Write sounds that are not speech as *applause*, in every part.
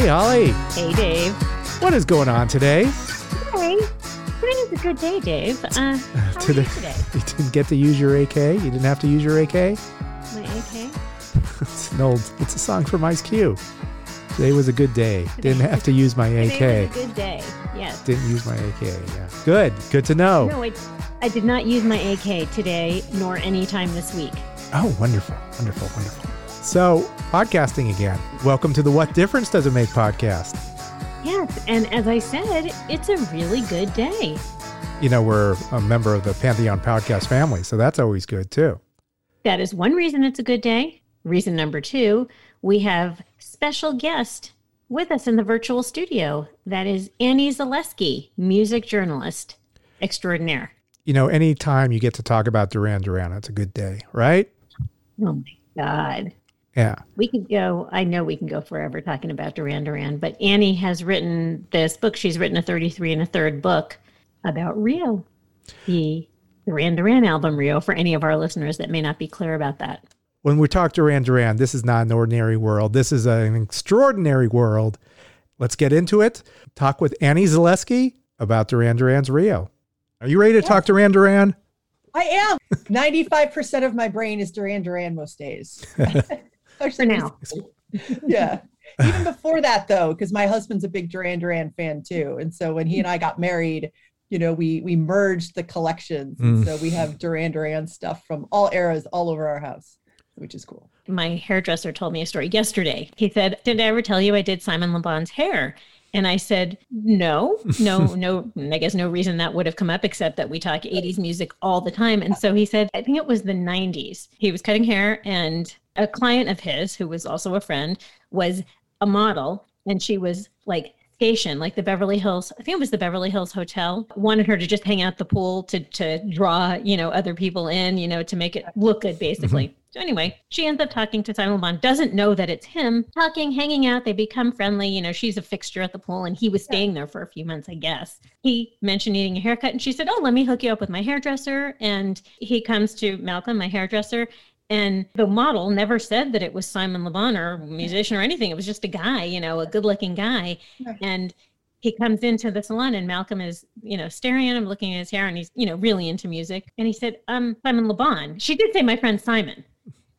Hey, Holly. Hey, Dave. What is going on today? Hey, today's a good day, Dave. Uh, Today- *laughs* you today? *laughs* You didn't get to use your AK? You didn't have to use your AK? My AK? *laughs* It's an old, it's a song from Ice Cube. Today was a good day. Didn't have to use my Today AK. was a good day. Yes. Didn't use my AK. Yeah. Good. Good to know. No, I, I did not use my AK today nor any time this week. Oh, wonderful. Wonderful. Wonderful. So, podcasting again. Welcome to the What Difference Does It Make podcast. Yes, and as I said, it's a really good day. You know, we're a member of the Pantheon podcast family, so that's always good too. That is one reason it's a good day. Reason number two, we have special guest with us in the virtual studio. That is Annie Zaleski, music journalist extraordinaire. You know, anytime you get to talk about Duran Duran, it's a good day, right? Oh my God. Yeah. We could go, I know we can go forever talking about Duran Duran, but Annie has written this book. She's written a 33 and a third book about Rio, the Duran Duran album Rio, for any of our listeners that may not be clear about that. When we talk Duran Duran, this is not an ordinary world. This is an extraordinary world. Let's get into it. Talk with Annie Zaleski about Duran Duran's Rio. Are you ready to talk Duran Duran? I am. *laughs* 95% of my brain is Duran Duran most days. *laughs* For now. yeah. Even before that, though, because my husband's a big Duran Duran fan too. And so when he and I got married, you know, we we merged the collections. Mm. so we have Duran Duran stuff from all eras all over our house, which is cool. My hairdresser told me a story yesterday. He said, Did I ever tell you I did Simon Le Bon's hair? And I said, No, no, *laughs* no. I guess no reason that would have come up except that we talk 80s music all the time. And so he said, I think it was the 90s. He was cutting hair, and a client of his, who was also a friend, was a model, and she was like station, like the Beverly Hills, I think it was the Beverly Hills Hotel, wanted her to just hang out the pool to to draw, you know, other people in, you know, to make it look good, basically. So anyway, she ends up talking to Simon Le Bon, doesn't know that it's him, talking, hanging out. They become friendly. You know, she's a fixture at the pool, and he was staying there for a few months, I guess. He mentioned needing a haircut, and she said, "Oh, let me hook you up with my hairdresser." And he comes to Malcolm, my hairdresser, and the model never said that it was Simon Le Bon or musician or anything. It was just a guy, you know, a good-looking guy, Yeah. and he comes into the salon and Malcolm is, you know, staring at him, looking at his hair, and he's, you know, really into music. And he said, um, Simon Le Bon. She did say my friend Simon.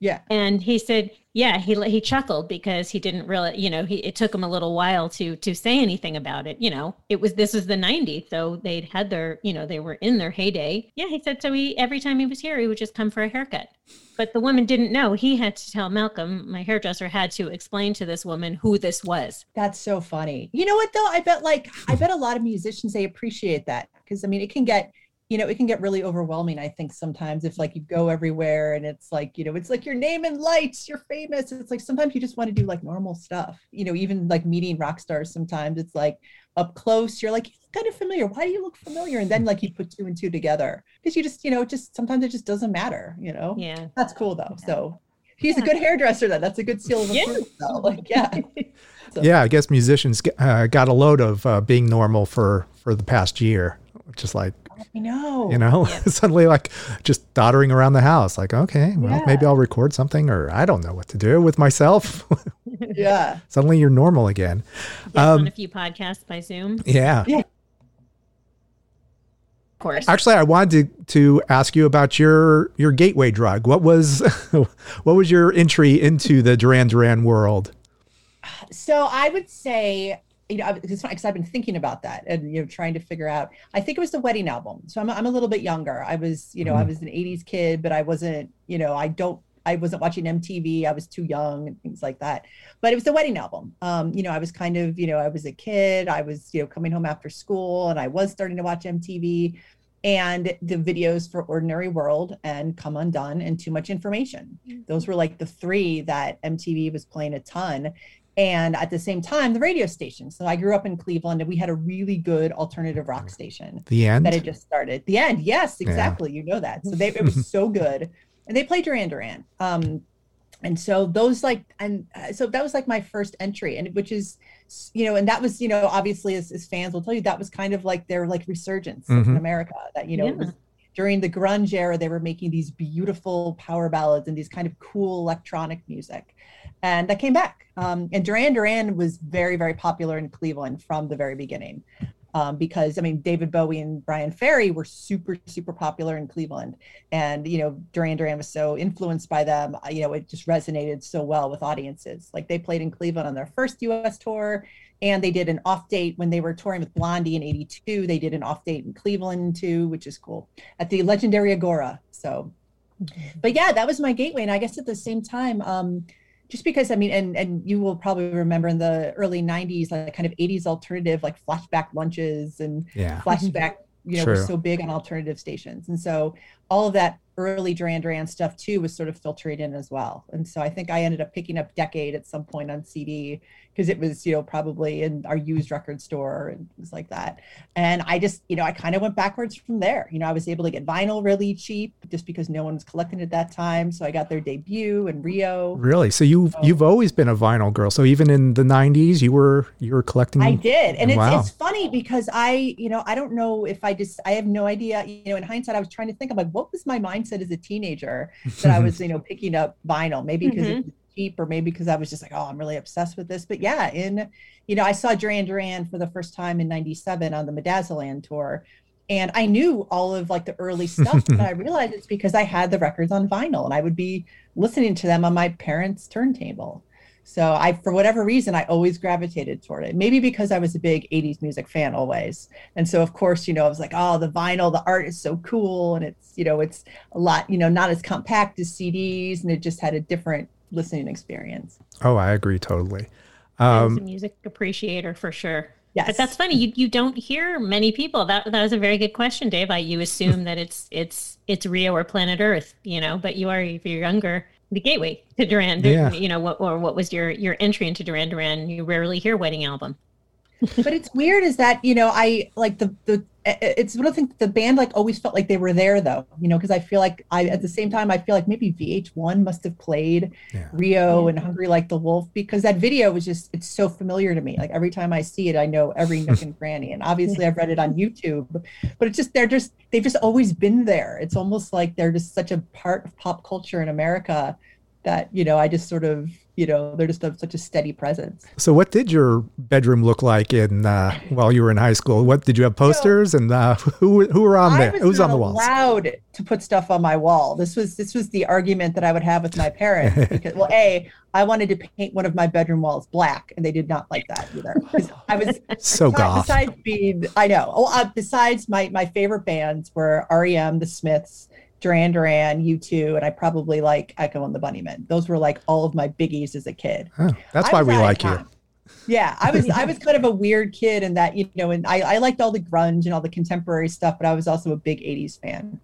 Yeah. And he said, yeah, he he chuckled because he didn't really, you know, he it took him a little while to to say anything about it. You know, it was this was the 90s, so they'd had their, you know, they were in their heyday. Yeah, he said so he every time he was here, he would just come for a haircut. But the woman didn't know. He had to tell Malcolm, my hairdresser had to explain to this woman who this was. That's so funny. You know what though? I bet like I bet a lot of musicians they appreciate that because I mean it can get you know it can get really overwhelming. I think sometimes if like you go everywhere and it's like you know it's like your name in lights, you're famous. It's like sometimes you just want to do like normal stuff. You know even like meeting rock stars. Sometimes it's like up close. You're like you look kind of familiar. Why do you look familiar? And then like you put two and two together because you just you know just sometimes it just doesn't matter. You know Yeah. that's cool though. Yeah. So. He's a good hairdresser then. That's a good seal of Yeah. approval. though. Like, yeah. *laughs* So- Yeah, I guess musicians uh, got a load of uh, being normal for for the past year. Just like I know. you know, Yeah. *laughs* suddenly like just doddering around the house. Like, okay, well, Yeah. maybe I'll record something, or I don't know what to do with myself. *laughs* Yeah. *laughs* suddenly you're normal again. Guest on Um, a few podcasts by Zoom. Of Yeah. Of course. Actually, I wanted to, to ask you about your your gateway drug. What was what was your entry into the Duran Duran world? So I would say, you know, because I've been thinking about that and you know trying to figure out. I think it was the wedding album. So I'm I'm a little bit younger. I was, you know, I Mhm. was an '80s kid, but I wasn't, you know, I don't. I wasn't watching MTV. I was too young and things like that. But it was the wedding album. Um, you know, I was kind of, you know, I was a kid. I was, you know, coming home after school and I was starting to watch MTV and the videos for Ordinary World and Come Undone and Too Much Information. Those were like the three that MTV was playing a ton. And at the same time, the radio station. So I grew up in Cleveland and we had a really good alternative rock station The end. that had just started. The end. Yes, Yeah. exactly. You know that. So they, it was *laughs* so good. And they played Duran Duran. Um, and so those like, and uh, so that was like my first entry and which is, you know, and that was, you know, obviously as, as fans will tell you, that was kind of like their like resurgence like, in. America that, you know, it was, during the grunge era, they were making these beautiful power ballads and these kind of cool electronic music. And that came back. Um, and Duran Duran was very, very popular in Cleveland from the very beginning. Um, because I mean, David Bowie and Bryan Ferry were super, super popular in Cleveland, and you know, Duran Duran was so influenced by them. You know, it just resonated so well with audiences. Like they played in Cleveland on their first U.S. tour, and they did an off date when they were touring with Blondie in '82. They did an off date in Cleveland too, which is cool at the legendary Agora. So, but yeah, that was my gateway, and I guess at the same time. Um, just because I mean, and and you will probably remember in the early '90s, like kind of '80s alternative, like flashback lunches and Yeah. flashback, you know, True. was so big on alternative stations, and so all of that early Duran Duran stuff too was sort of filtered in as well. And so I think I ended up picking up Decade at some point on CD because it was, you know, probably in our used record store and things like that. And I just, you know, I kind of went backwards from there. You know, I was able to get vinyl really cheap just because no one was collecting at that time. So I got their debut and Rio. Really? So you've Oh. you've always been a vinyl girl. So even in the '90s, you were you were collecting. I did. And oh, it's, Wow. it's funny because I, you know, I don't know if I just, I have no idea. You know, in hindsight, I was trying to think, I'm like, what was my mindset as a teenager that I was, you know, *laughs* picking up vinyl? Maybe because it mm-hmm. was cheap or maybe because I was just like, oh, I'm really obsessed with this. But yeah, in, you know, I saw Duran Duran for the first time in 97 on the Medazzaland tour. And I knew all of like the early stuff, but *laughs* I realized it's because I had the records on vinyl and I would be listening to them on my parents' turntable. So I, for whatever reason, I always gravitated toward it. Maybe because I was a big 80s music fan always. And so of course, you know, I was like, oh, the vinyl, the art is so cool. And it's, you know, it's a lot, you know, not as compact as CDs. And it just had a different listening experience. oh, I agree totally. I was Um, a music appreciator for sure. Yes. But that's funny. You you don't hear many people. That that was a very good question, Dave. I you assume *laughs* that it's it's it's Rio or Planet Earth, you know, but you are if you're younger, the gateway to Duran. Yeah. You know, what or what was your your entry into Duran Duran? You rarely hear wedding album. But it's weird is that you know i like the the it's one of the things the band like always felt like they were there though you know because i feel like i at the same time i feel like maybe vh1 must have played Yeah. rio Yeah. and hungry like the wolf because that video was just it's so familiar to me like every time i see it i know every *laughs* nook and cranny and obviously i've read it on *laughs* youtube but it's just they're just they've just always been there it's almost like they're just such a part of pop culture in america that you know i just sort of you know they're just a, such a steady presence so what did your bedroom look like in uh, while you were in high school? What did you have posters and uh, who who were on I there? was Who was on the walls? allowed to put stuff on my wall. This was this was the argument that I would have with my parents *laughs* because well, a I wanted to paint one of my bedroom walls black, and they did not like that either I was *laughs* So besides, goth. besides being I know. Oh, uh, besides my my favorite bands were REM, The Smiths. Duran Duran, U2, and I probably like Echo and the Bunnymen. Those were like all of my biggies as a kid. Oh, that's why we like you. Yeah, I was I was kind of a weird kid in that you know, and I, I liked all the grunge and all the contemporary stuff, but I was also a big '80s fan.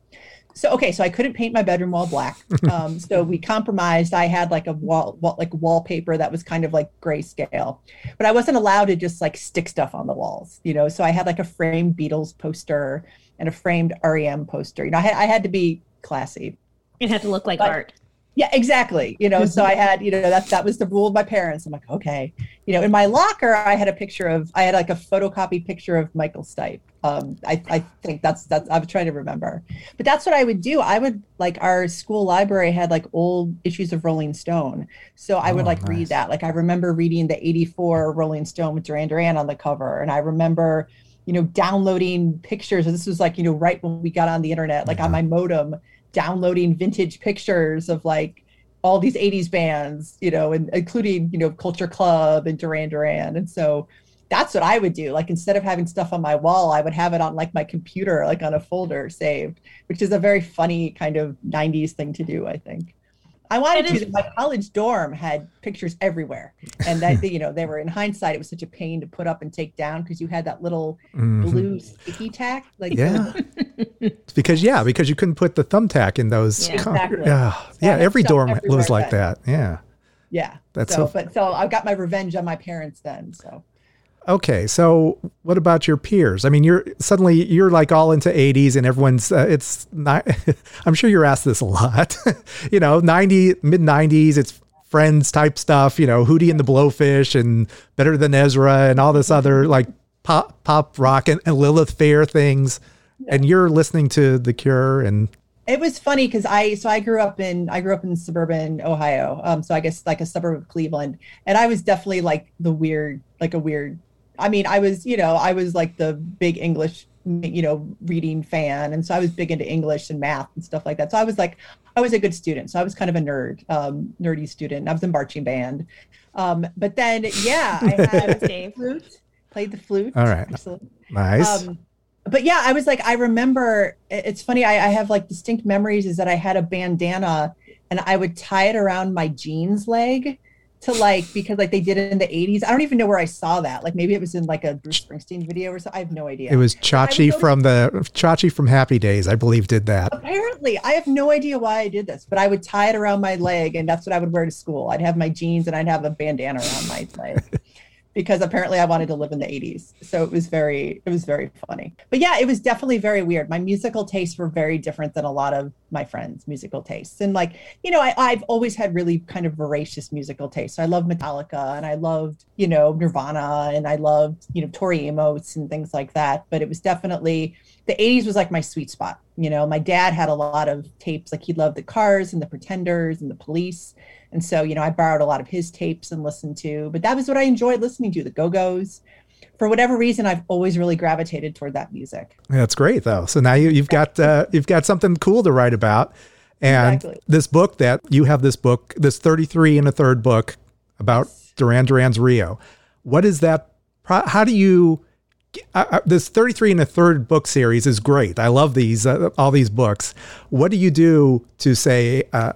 So okay, so I couldn't paint my bedroom wall black. *laughs* Um, so we compromised. I had like a wall, wall like wallpaper that was kind of like grayscale, but I wasn't allowed to just like stick stuff on the walls, you know. So I had like a framed Beatles poster and a framed REM poster. You know, I had I had to be classy. It had to look like But- art. Yeah, exactly. You know, so I had, you know, that that was the rule of my parents. I'm like, okay. You know, in my locker, I had a picture of, I had like a photocopied picture of Michael Stipe. Um, I, I think that's that's I'm trying to remember, but that's what I would do. I would like our school library had like old issues of Rolling Stone, so I would Oh, like nice. read that. Like I remember reading the '84 Rolling Stone with Duran Duran on the cover, and I remember, you know, downloading pictures. And This was like you know right when we got on the internet, like on mm-hmm. my modem downloading vintage pictures of like all these 80s bands, you know, and including, you know, Culture Club and Duran Duran. And so that's what I would do. Like instead of having stuff on my wall, I would have it on like my computer, like on a folder saved, which is a very funny kind of 90s thing to do, I think. I wanted It to. is- My college dorm had pictures everywhere, and that you know they were in hindsight. It was such a pain to put up and take down because you had that little Mhm. blue sticky tack. Like Yeah. Because yeah, because you couldn't put the thumbtack in those. Yeah. com- Exactly. yeah, yeah. Every dorm was like then. that. Yeah. yeah. That's so, so- but so I got my revenge on my parents then. So Okay, so what about your peers? I mean, you're suddenly you're like all into 80s and everyone's uh, it's not *laughs* I'm sure you're asked this a lot. *laughs* you know, 90 mid 90s, it's friends type stuff, you know, Hootie and the Blowfish and Better Than Ezra and all this other like pop pop rock and, and Lilith Fair things. and you're listening to The Cure and it was funny because I so I grew up in I grew up in suburban Ohio. Um, so I guess like a suburb of Cleveland, and I was definitely like the weird, like a weird. I mean, I was you know I was like the big English you know reading fan, and so I was big into English and math and stuff like that. So I was like I was a good student. So I was kind of a nerd, um, nerdy student. I was in marching band, um, but then yeah, I had *laughs* a flute, played the flute. All right, nice. Um, but yeah, I was like, I remember it's funny. I, I, have like distinct memories is that I had a bandana and I would tie it around my jeans leg to like, because like they did it in the 80s. I don't even know where I saw that. Like maybe it was in like a Bruce Springsteen video or something. I have no idea. It was Chachi from the Chachi from Happy Days, I believe, did that. Apparently. I have no idea why I did this, but I would tie it around my leg and that's what I would wear to school. I'd have my jeans and I'd have a bandana around my leg. *laughs* because apparently I wanted to live in the 80s. So it was very, it was very funny. But yeah, it was definitely very weird. My musical tastes were very different than a lot of my friends' musical tastes. And like, you know, I, have always had really kind of voracious musical tastes. So I love Metallica and I loved, you know, Nirvana and I loved, you know, Tori Amos and things like that. But it was definitely the 80s was like my sweet spot. You know, my dad had a lot of tapes, like he loved the cars and the pretenders and the police and so, you know, I borrowed a lot of his tapes and listened to, but that was what I enjoyed listening to the Go Go's. For whatever reason, I've always really gravitated toward that music. That's great, though. So now you, have got uh, you've got something cool to write about, and exactly. this book that you have this book, this thirty three and a third book about Duran Duran's Rio. What is that? How do you? Uh, uh this 33 and a third book series is great. I love these, uh, all these books. What do you do to say, uh,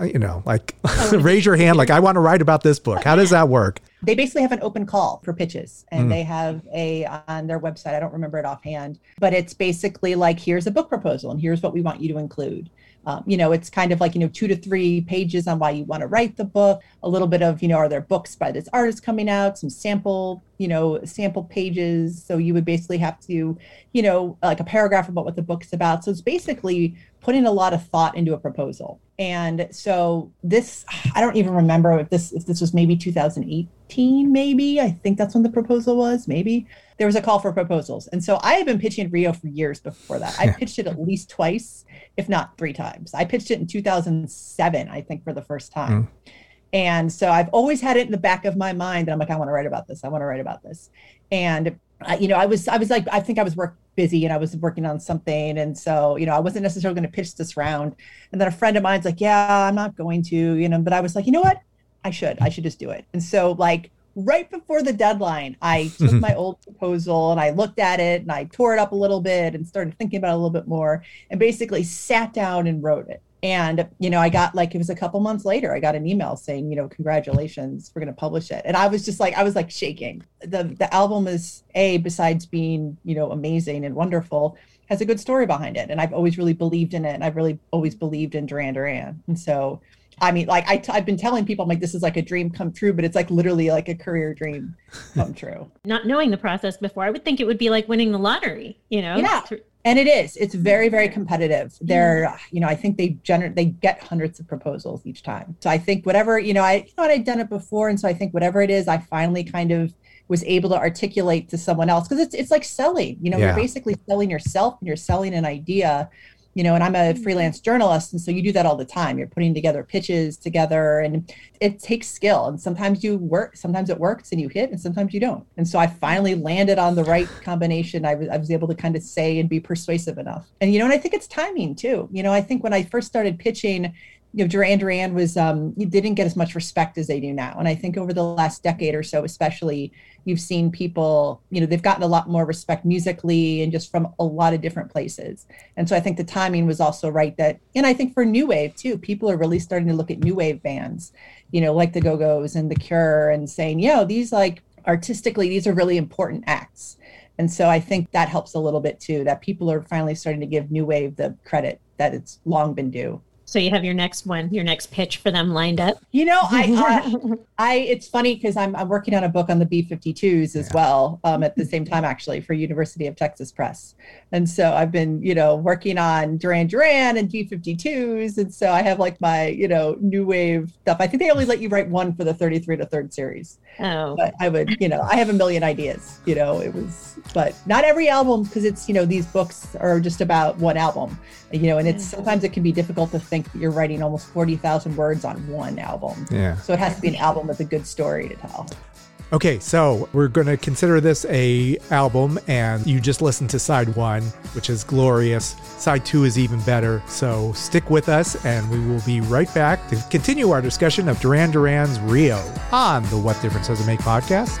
you know, like *laughs* raise your hand, like I want to write about this book. How does that work? They basically have an open call for pitches and mm. they have a on their website, I don't remember it offhand, but it's basically like here's a book proposal and here's what we want you to include. Um, you know, it's kind of like, you know, two to three pages on why you want to write the book, a little bit of, you know, are there books by this artist coming out, some sample, you know, sample pages. So you would basically have to, you know, like a paragraph about what the book's about. So it's basically putting a lot of thought into a proposal. And so this, I don't even remember if this if this was maybe 2018, maybe. I think that's when the proposal was, maybe. There was a call for proposals. And so I had been pitching Rio for years before that. I *laughs* pitched it at least twice, if not three times. I pitched it in 2007, I think, for the first time. Mm. And so I've always had it in the back of my mind that I'm like, I want to write about this. I want to write about this. And uh, you know, I was, I was like, I think I was work busy and I was working on something. And so, you know, I wasn't necessarily going to pitch this round. And then a friend of mine's like, yeah, I'm not going to, you know, but I was like, you know what? I should, I should just do it. And so like right before the deadline, I took my *laughs* old proposal and I looked at it and I tore it up a little bit and started thinking about it a little bit more and basically sat down and wrote it. And, you know, I got like, it was a couple months later, I got an email saying, you know, congratulations, we're going to publish it. And I was just like, I was like shaking. The, the album is A, besides being, you know, amazing and wonderful, has a good story behind it. And I've always really believed in it. And I've really always believed in Duran Duran. And so, I mean, like I t- I've been telling people, I'm like, this is like a dream come true, but it's like literally like a career dream *laughs* come true. Not knowing the process before, I would think it would be like winning the lottery, you know? Yeah and it is it's very very competitive they're you know i think they generate they get hundreds of proposals each time so i think whatever you know i you know i'd done it before and so i think whatever it is i finally kind of was able to articulate to someone else because it's it's like selling you know yeah. you're basically selling yourself and you're selling an idea you know, and I'm a mm-hmm. freelance journalist. And so you do that all the time. You're putting together pitches together and it takes skill. And sometimes you work, sometimes it works and you hit, and sometimes you don't. And so I finally landed on the right *sighs* combination. I was, I was able to kind of say and be persuasive enough. And, you know, and I think it's timing too. You know, I think when I first started pitching, you know, Duran Duran was um, didn't get as much respect as they do now. And I think over the last decade or so, especially, you've seen people, you know, they've gotten a lot more respect musically and just from a lot of different places. And so I think the timing was also right that, and I think for new wave too, people are really starting to look at new wave bands, you know, like the Go Go's and the Cure, and saying, yo, these like artistically, these are really important acts. And so I think that helps a little bit too, that people are finally starting to give new wave the credit that it's long been due. So you have your next one, your next pitch for them lined up. You know, I, *laughs* uh, I, it's funny because I'm, I'm working on a book on the B-52s as yeah. well um, at the same time, actually, for University of Texas Press. And so I've been, you know, working on Duran Duran and B-52s, and so I have like my, you know, new wave stuff. I think they only let you write one for the 33 to third series. Oh, but I would, you know, I have a million ideas. You know, it was, but not every album because it's, you know, these books are just about one album. You know, and it's sometimes it can be difficult to think you're writing almost 40,000 words on one album. Yeah. So it has to be an album with a good story to tell. Okay, so we're going to consider this a album and you just listened to side 1, which is glorious. Side 2 is even better. So stick with us and we will be right back to continue our discussion of Duran Duran's Rio on the What Difference Does It Make podcast.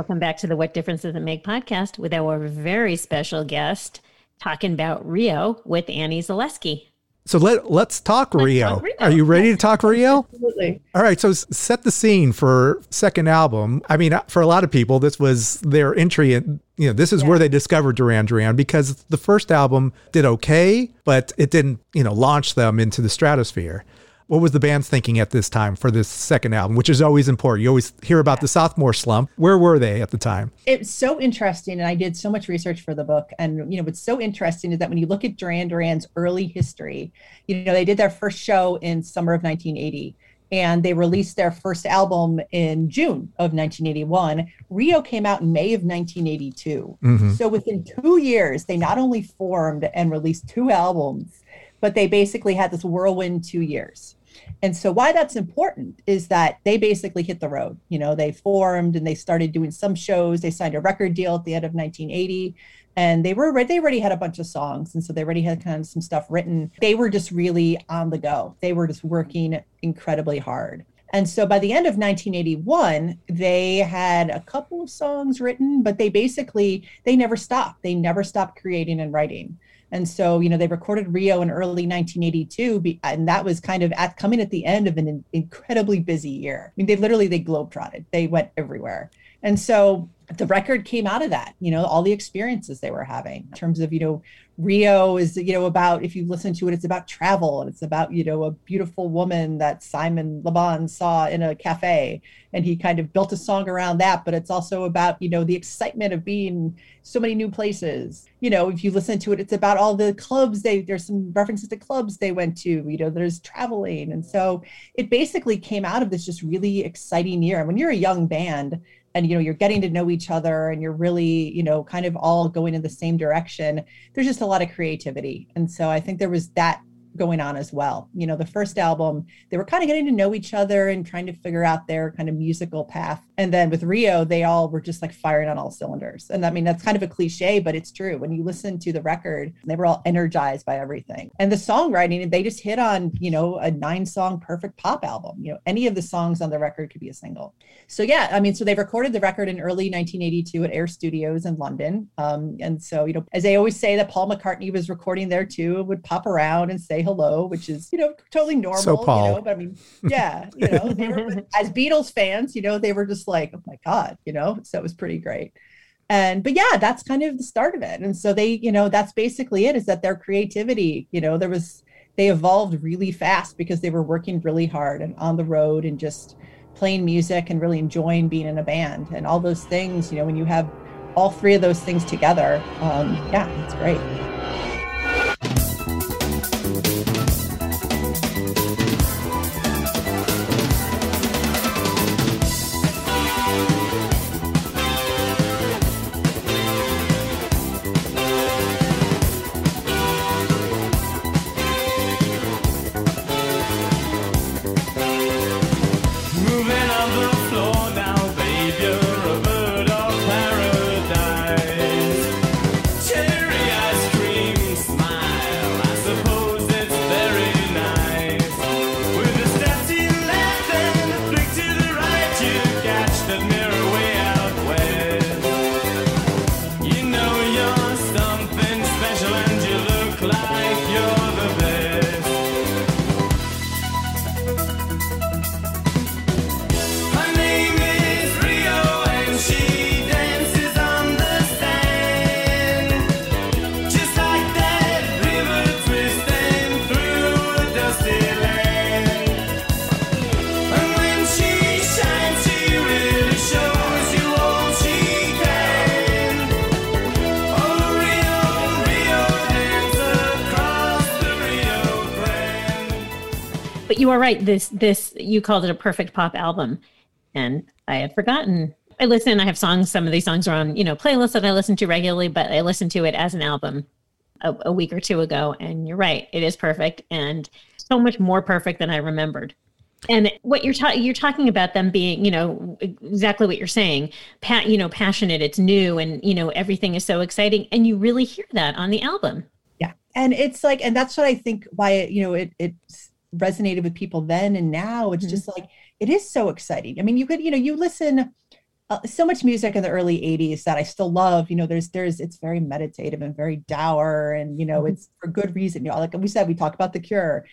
Welcome back to the What Difference Does It Make podcast with our very special guest talking about Rio with Annie Zaleski. So let let's talk, let's Rio. talk Rio. Are you ready to talk Rio? Absolutely. All right. So set the scene for second album. I mean, uh, for a lot of people, this was their entry. You know, this is yeah. where they discovered Duran Duran because the first album did okay, but it didn't you know launch them into the stratosphere what was the band's thinking at this time for this second album, which is always important? You always hear about the sophomore slump. Where were they at the time? It's so interesting. And I did so much research for the book. And, you know, what's so interesting is that when you look at Duran Duran's early history, you know, they did their first show in summer of 1980 and they released their first album in June of 1981. Rio came out in May of 1982. Mm-hmm. So within two years, they not only formed and released two albums, but they basically had this whirlwind two years. And so why that's important is that they basically hit the road. You know, they formed and they started doing some shows. They signed a record deal at the end of 1980 and they were they already had a bunch of songs and so they already had kind of some stuff written. They were just really on the go. They were just working incredibly hard. And so by the end of 1981, they had a couple of songs written, but they basically they never stopped. They never stopped creating and writing. And so, you know, they recorded Rio in early 1982, and that was kind of at coming at the end of an incredibly busy year. I mean, they literally they globetrotted, they went everywhere, and so the record came out of that. You know, all the experiences they were having in terms of you know Rio is, you know, about if you listen to it, it's about travel and it's about, you know, a beautiful woman that Simon Le Bon saw in a cafe. And he kind of built a song around that. But it's also about, you know, the excitement of being so many new places. You know, if you listen to it, it's about all the clubs they there's some references to clubs they went to, you know, there's traveling. And so it basically came out of this just really exciting year. And when you're a young band, and you know you're getting to know each other and you're really you know kind of all going in the same direction there's just a lot of creativity. And so i think there was that going on as well. You know, the first album, they were kind of getting to know each other and trying to figure out their kind of musical path. And then with Rio, they all were just like firing on all cylinders. And I mean, that's kind of a cliche, but it's true. When you listen to the record, they were all energized by everything. And the songwriting, they just hit on, you know, a nine song perfect pop album. You know, any of the songs on the record could be a single. So, yeah, I mean, so they recorded the record in early 1982 at Air Studios in London. Um, and so, you know, as they always say that Paul McCartney was recording there too, would pop around and say hello, which is, you know, totally normal. So Paul. You know, but I mean, yeah, you know, were, *laughs* as Beatles fans, you know, they were just like, oh my God, you know, so it was pretty great. And, but yeah, that's kind of the start of it. And so they, you know, that's basically it is that their creativity, you know, there was, they evolved really fast because they were working really hard and on the road and just playing music and really enjoying being in a band and all those things, you know, when you have all three of those things together, um, yeah, it's great. You are right. This this you called it a perfect pop album, and I had forgotten. I listen. I have songs. Some of these songs are on you know playlists that I listen to regularly, but I listened to it as an album a, a week or two ago. And you're right. It is perfect and so much more perfect than I remembered. And what you're talking you're talking about them being, you know, exactly what you're saying. Pat, you know, passionate. It's new, and you know, everything is so exciting, and you really hear that on the album. Yeah, and it's like, and that's what I think why it, you know it it's resonated with people then and now it's mm-hmm. just like it is so exciting. I mean you could you know you listen uh, so much music in the early 80s that i still love you know there's there's it's very meditative and very dour and you know mm-hmm. it's for good reason. You know like we said we talk about the cure.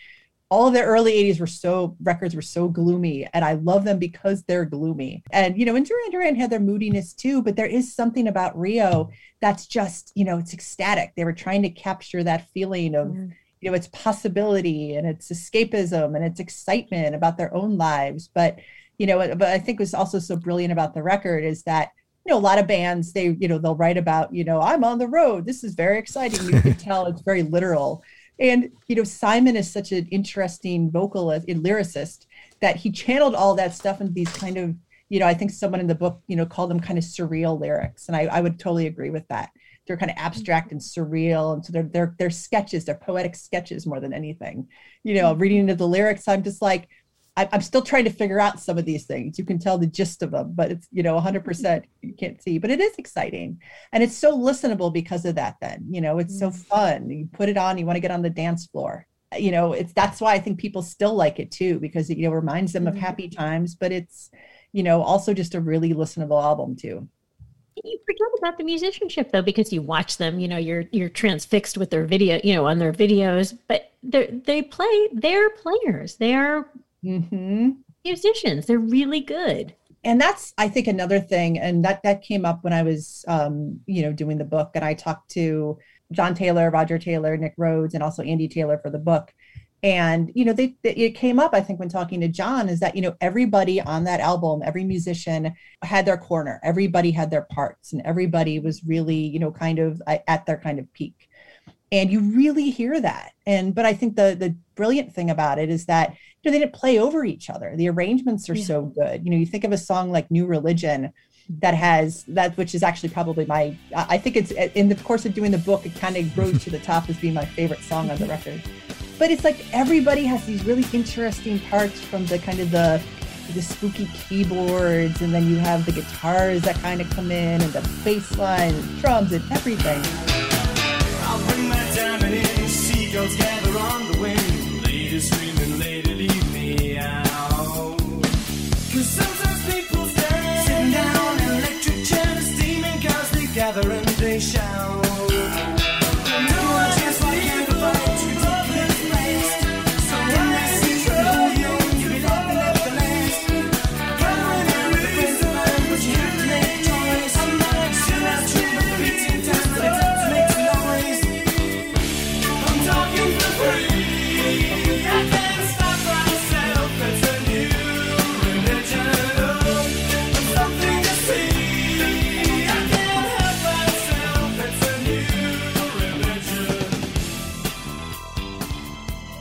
All of the early 80s were so records were so gloomy and i love them because they're gloomy. And you know and duran duran had their moodiness too but there is something about rio that's just you know it's ecstatic. They were trying to capture that feeling of mm you know it's possibility and it's escapism and it's excitement about their own lives. But you know but i think was also so brilliant about the record is that you know a lot of bands they you know they'll write about you know i'm on the road. This is very exciting. You can tell it's very literal. And you know simon is such an interesting vocalist and lyricist that he channeled all that stuff into these kind of you know i think someone in the book you know called them kind of surreal lyrics. And i, I would totally agree with that they're kind of abstract and surreal and so they're they're they're sketches they're poetic sketches more than anything. You know mm-hmm. reading into the lyrics i'm just like i'm still trying to figure out some of these things. You can tell the gist of them but it's you know 100% you can't see but it is exciting. And it's so listenable because of that then you know it's so mm-hmm. fun. You put it on you want to get on the dance floor. You know it's that's why i think people still like it too because it you know reminds them of mm-hmm. happy times but it's you know also just a really listenable album too you forget about the musicianship though because you watch them you know you're you're transfixed with their video you know on their videos but they they play they're players. They are mm-hmm. musicians. They're really good. And that's i think another thing and that that came up when i was um you know doing the book and i talked to john taylor roger taylor nick rhodes and also andy taylor for the book and you know they, they, it came up i think when talking to john is that you know everybody on that album every musician had their corner everybody had their parts and everybody was really you know kind of at their kind of peak. And you really hear that. And but i think the the brilliant thing about it is that you know they didn't play over each other. The arrangements are yeah. so good. You know you think of a song like new religion that has that which is actually probably my i think it's in the course of doing the book it kind of rose to the top as being my favorite song on the *laughs* record but it's like everybody has these really interesting parts from the kind of the the spooky keyboards and then you have the guitars that kind of come in and the bass line and drums and everything. Gather on the wing.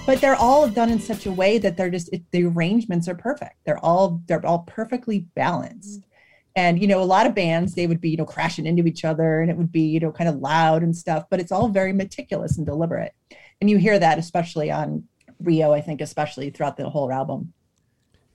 But they're all done in such a way that they're just it, the arrangements are perfect they're all they're all perfectly balanced mm-hmm. and you know a lot of bands they would be you know crashing into each other and it would be you know kind of loud and stuff but it's all very meticulous and deliberate and you hear that especially on rio i think especially throughout the whole album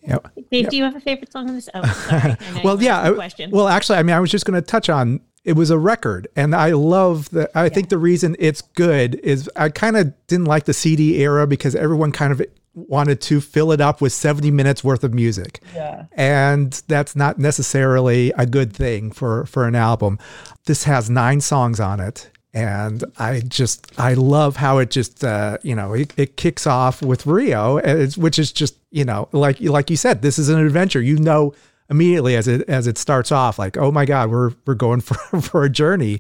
Yep. Dave, do you have a favorite song on this? Oh, sorry. *laughs* Well yeah I- question. well actually i mean i was just going to touch on it was a record and i love that i think the reason it's good is i kind of didn't like the cd era because everyone kind of wanted to fill it up with 70 minutes worth of music. Yeah. And that's not necessarily a good thing for for an album. This has nine songs on it and i just i love how it just uh you know it, it kicks off with rio which is just you know like like you said this is an adventure. You know immediately as it as it starts off like oh my god we're we're going *laughs* for for a journey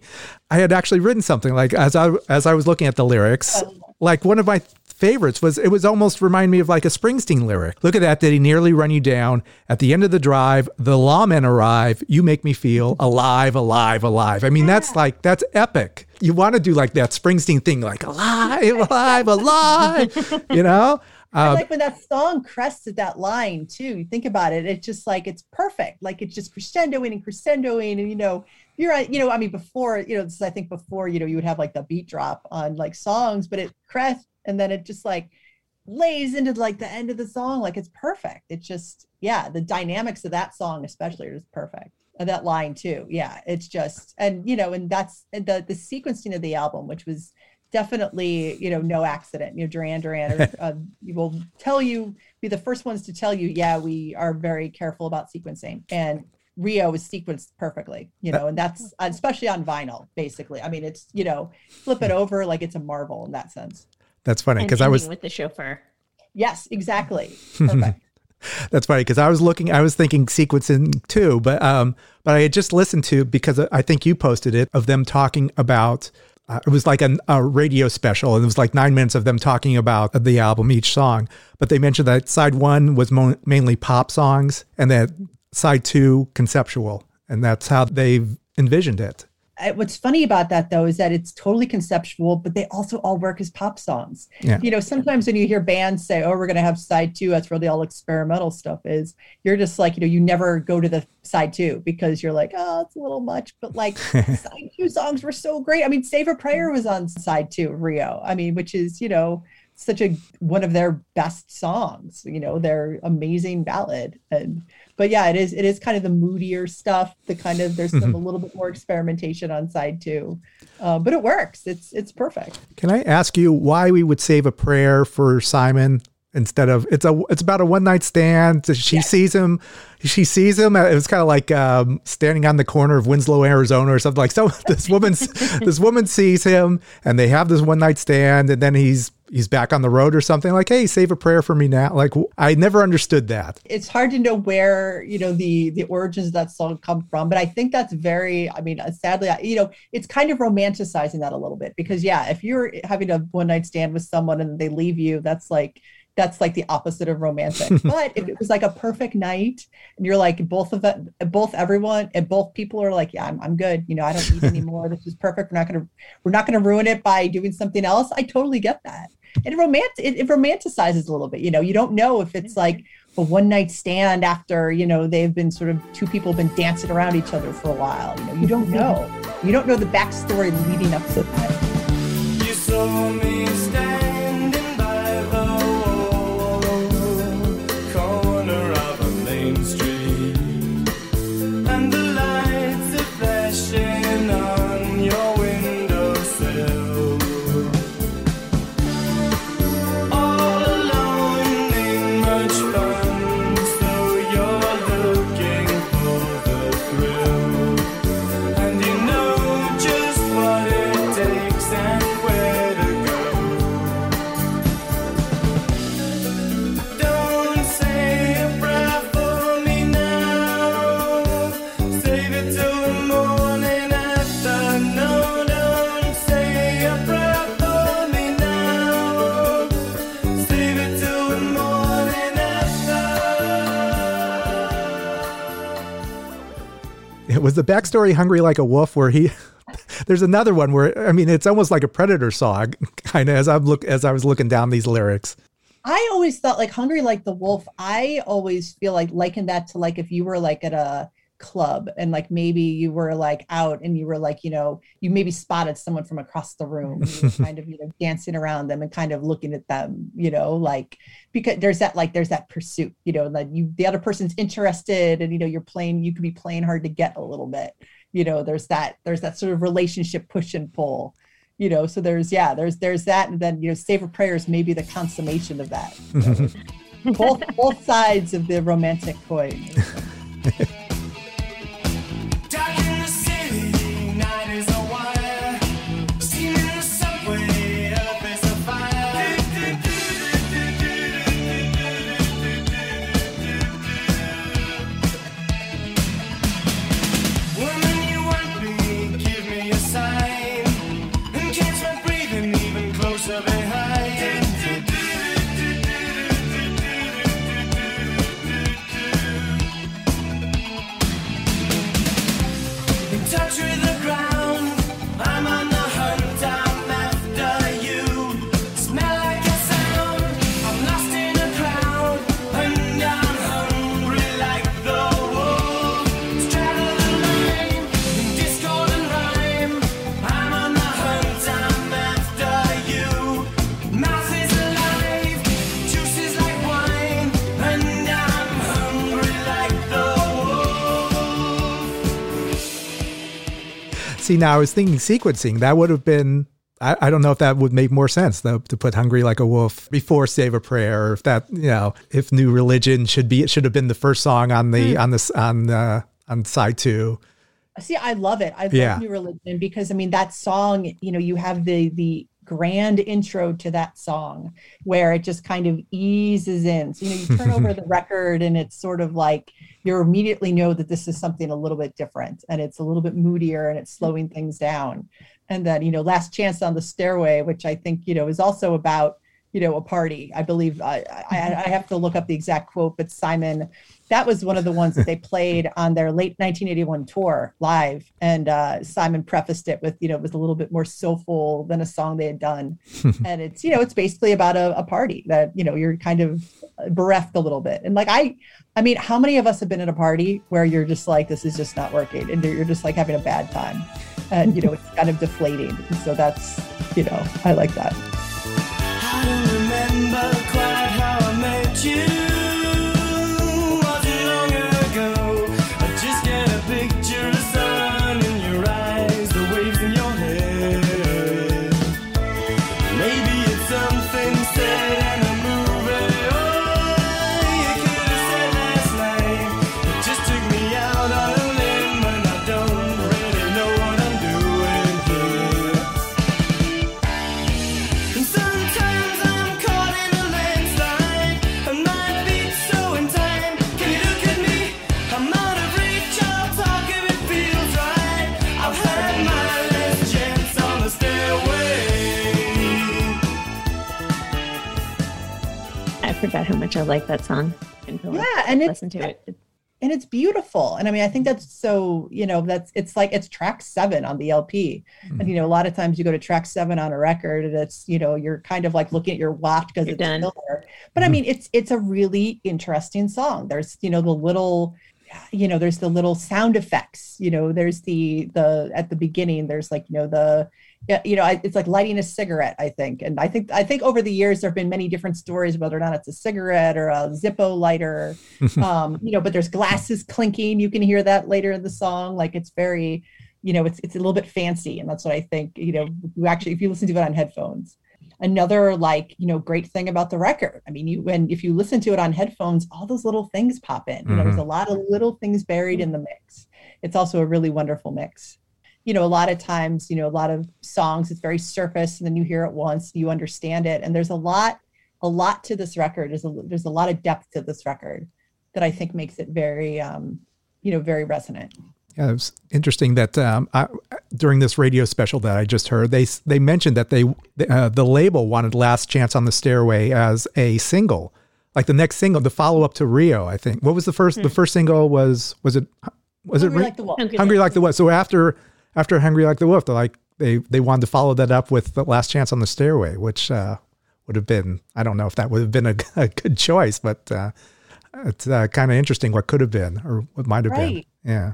i had actually written something like as i as i was looking at the lyrics like one of my favorites was it was almost remind me of like a Springsteen lyric. Look at that. Did he nearly run you down? At the end of the drive, the lawmen arrive. You make me feel alive, alive, alive. I mean, that's like that's epic. You want to do like that Springsteen thing, like alive, alive, alive. *laughs* You know? I Um, like when that song crests at that line too. You think about it, it's just like it's perfect. Like it's just crescendoing and crescendoing, and you know, you're right. You know, I mean, before you know, this is, I think before you know, you would have like the beat drop on like songs, but it crests and then it just like lays into like the end of the song. Like it's perfect. It's just yeah, the dynamics of that song especially are just perfect. And that line too. Yeah, it's just and you know, and that's and the the sequencing of the album, which was definitely you know no accident. You know duran duran *laughs* uh, will tell you be the first ones to tell you yeah we are very careful about sequencing. And rio is sequenced perfectly you know and that's especially on vinyl basically. I mean it's you know flip it over like it's a marvel in that sense. That's funny because I was with the chauffeur. yes exactly. *laughs* Perfect. That's funny because I was looking, I was thinking sequencing too, but um, but I had just listened to because I think you posted it of them talking about. Uh, it was like an, a radio special, and it was like nine minutes of them talking about the album, each song. But they mentioned that side one was mo- mainly pop songs, and that side two conceptual, and that's how they've envisioned it. What's funny about that though is that it's totally conceptual but they also all work as pop songs. Yeah. you know sometimes when you hear bands say oh we're going to have side two that's where the all experimental stuff is. You're just like you know you never go to the side two because you're like oh it's a little much but like *laughs* side two songs were so great. I mean save a prayer was on side two rio. I mean which is you know such a one of their best songs you know their amazing ballad. And but yeah it is it is kind of the moodier stuff the kind of there's some, a little bit more experimentation on side two uh, but it works it's it's perfect Can I ask you why we would save a prayer for Simon instead of it's a it's about a one night stand. She sees him, she sees him. It was kind of like um, standing on the corner of Winslow, Arizona, or something like. So *laughs* this woman this woman sees him, and they have this one night stand, and then he's he's back on the road or something. Like, hey, save a prayer for me now. Like I never understood that. it's hard to know where you know the the origins of that song come from but i think that's very i mean uh, sadly I- you know it's kind of romanticizing that a little bit because yeah if you're having a one night stand with someone and they leave you that's like that's like the opposite of romantic *laughs* but if it was like a perfect night and you're like both of them both everyone and both people are like yeah i'm, I'm good you know i don't need any more this is perfect we're not gonna we're not gonna ruin it by doing something else i totally get that it romant it, it romanticizes a little bit you know you don't know if it's like mm-hmm. a one night stand after you know they've been sort of two people have been dancing around each other for a while you know you don't *laughs* know. You don't know the backstory leading up to that the backstory "Hungry Like a Wolf" where he? *laughs* There's another one where I mean it's almost like a Predator song, *laughs* kind of as I'm look as I was looking down these lyrics. I always thought like hungry like the wolf. I always feel like liken that to like if you were like at a club and like maybe you were like out and you were like you know you maybe spotted someone from across the room and you were *laughs* kind of you know dancing around them and kind of looking at them you know like because there's that like there's that pursuit you know that you the other person's interested and you know you're playing you could be playing hard to get a little bit you know there's that there's that sort of relationship push and pull you know so there's yeah there's there's that and then you know save of prayers may be the consummation of that. *laughs* Both both sides of the romantic coin *laughs* See, now I was thinking sequencing. That would have been. I, I don't know if that would make more sense though, to put "Hungry Like a Wolf" before "Save a Prayer," or if that you know, if "New Religion" should be it should have been the first song on the on this on uh, on side two. See, I love it. I love Yeah. New Religion because I mean that song, you know, you have the the grand intro to that song where it just kind of eases in. So, you know, you turn over *laughs* the record and it's sort of like you immediately know that this is something a little bit different and it's a little bit moodier and it's slowing things down. And then, you know, Last Chance on the Stairway, which I think, you know, is also about, you know, a party. I believe I, I, I have to look up the exact quote, but Simon, that was one of the ones that they played *laughs* on their late 1981 tour live. And uh, Simon prefaced it with, you know, it was a little bit more soulful than a song they had done. *laughs* and it's, you know, it's basically about a, a party that, you know, you're kind of bereft a little bit. And like, I, I mean, how many of us have been at a party where you're just like, this is just not working and you're just like having a bad time and, you know, it's kind of deflating. And so that's, you know, I like that. You. Like that song. Until Yeah, I and it's- listened to it. and it's beautiful. And i mean i think that's so you know that's it's like it's track seven on the lp hmm. and you know a lot of times you go to track seven on a record and it's you know you're kind of like looking at your watch because it's done. still there. But i hmm. mean it's it's a really interesting song. There's you know the little you know there's the little sound effects you know there's the the at the beginning there's like you know the yeah, you know, I, it's like lighting a cigarette, I think. And I think I think over the years there have been many different stories whether or not it's a cigarette or a Zippo lighter. *laughs* um, you know, but there's glasses clinking. You can hear that later in the song. Like it's very, you know, it's it's a little bit fancy, and that's what I think. You know, you actually if you listen to it on headphones. Another like you know great thing about the record. I mean, you when if you listen to it on headphones, all those little things pop in. You know, there's a lot of little things buried in the mix. It's also a really wonderful mix you know, a lot of times, you know, a lot of songs, it's very surface, and then you hear it once, you understand it, and there's a lot, a lot to this record. There's a there's a lot of depth to this record that I think makes it very, um, you know, very resonant. Yeah, it was interesting that um, I, during this radio special that I just heard, they they mentioned that they uh, the label wanted "Last Chance on the Stairway" as a single, like the next single, the follow up to Rio. I think. What was the first? The first single was was it Was Hungry it Re- like the wolf. Hungry Hungry Like Like the Wolf? So after after Hungry Like the Wolf, they like they they wanted to follow that up with the Last Chance on the Stairway, which uh, would have been I don't know if that would have been a, *laughs* a good choice, but uh, it's uh, kind of interesting what could have been or what might have been. Yeah.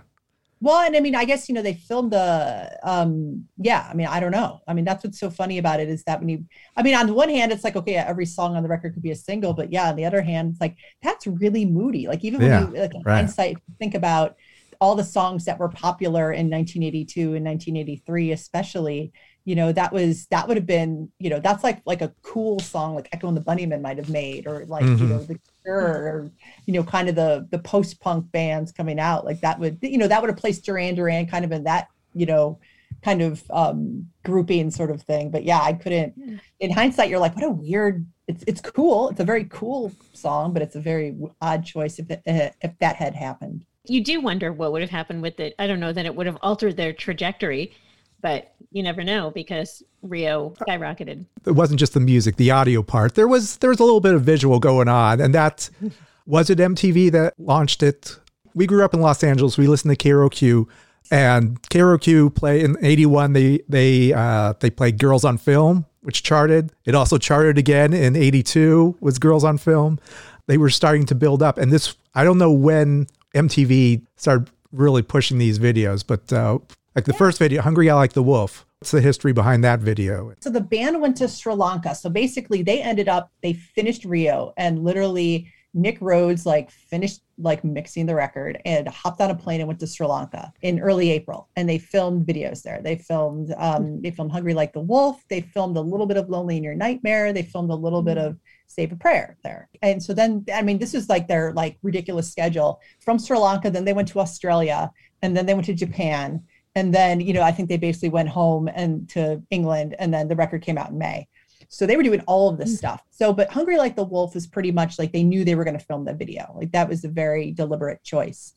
Well, and I mean, I guess you know they filmed the, um, yeah. I mean, I don't know. I mean, that's what's so funny about it is that when you, I mean, on the one hand, it's like okay, every song on the record could be a single, but yeah, on the other hand, it's like that's really moody. Like even when Yeah, you like in right. hindsight, think about all the songs that were popular in 1982 and 1983, especially. You know, that was that would have been, you know, that's like like a cool song like Echo and the Bunnymen might have made, or like you Mhm. know the Cure, or you know, kind of the the post punk bands coming out. Like that would, you know, that would have placed Duran Duran kind of in that, you know, kind of um grouping sort of thing. But yeah, I couldn't. In hindsight, you're like, what a weird. It's it's cool. It's a very cool song, but it's a very odd choice if it, uh, if that had happened. You do wonder what would have happened with it. I don't know that it would have altered their trajectory, but you never know because Rio skyrocketed. it wasn't just the music, the audio part. There was there was a little bit of visual going on, and that *laughs* was it. MTV that launched it. We grew up in Los Angeles. We listened to KROQ, and KROQ play in '81. They they uh, they played "Girls on Film," which charted. It also charted again in '82. Was "Girls on Film." They were starting to build up, and this I don't know when MTV started really pushing these videos, but uh, like the first video, "Hungry I Like the Wolf." What's the history behind that video? So the band went to Sri Lanka. So basically, they ended up they finished Rio, and literally Nick Rhodes like finished like mixing the record and hopped on a plane and went to Sri Lanka in early April, and they filmed videos there. They filmed um, they filmed Hungry Like the Wolf. They filmed a little bit of Lonely in Your Nightmare. They filmed a little bit of Save a Prayer there. And so then I mean this is like their like ridiculous schedule. From Sri Lanka. Then they went to Australia, and then they went to Japan and then you know i think they basically went home and to england and then the record came out in may. So they were doing all of this mm. stuff. So but hungry like the wolf is pretty much like they knew they were going to film the video. Like that was a very deliberate choice.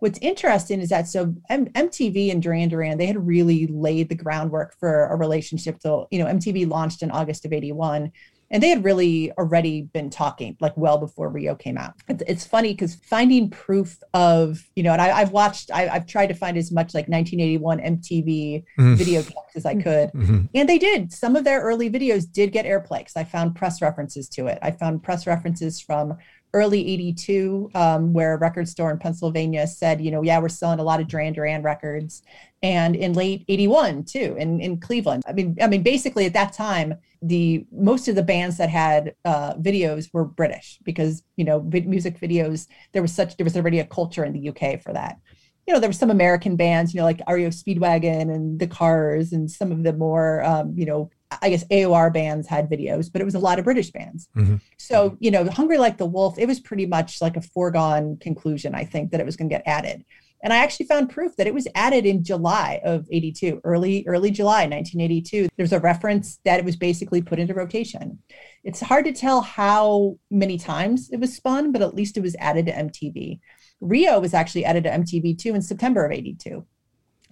What's interesting is that so M- mtv and duran duran they had really laid the groundwork for a relationship so you know mtv launched in august of 81 and they had really already been talking like well before rio came out. It's, it's funny because finding proof of you know and I, i've watched I, i've tried to find as much like 1981 mtv Mhm. video clips as i could. Mhm. and they did. Some of their early videos did get airplay because i found press references to it. I found press references from early 82 um, where a record store in pennsylvania said you know yeah we're selling a lot of duran duran records. And in late 81 too in, in cleveland. I mean i mean basically at that time the most of the bands that had uh, videos were british because you know music videos there was such there was already a culture in the uk for that. You know there were some american bands you know like REO speedwagon and the cars and some of the more um, you know i guess aor bands had videos but it was a lot of british bands. Mhm. so you know hungry like the wolf it was pretty much like a foregone conclusion i think that it was going to get added and I actually found proof that it was added in July of 82, early, early July 1982. There's a reference that it was basically put into rotation. It's hard to tell how many times it was spun, but at least it was added to MTV. Rio was actually added to MTV too in September of 82.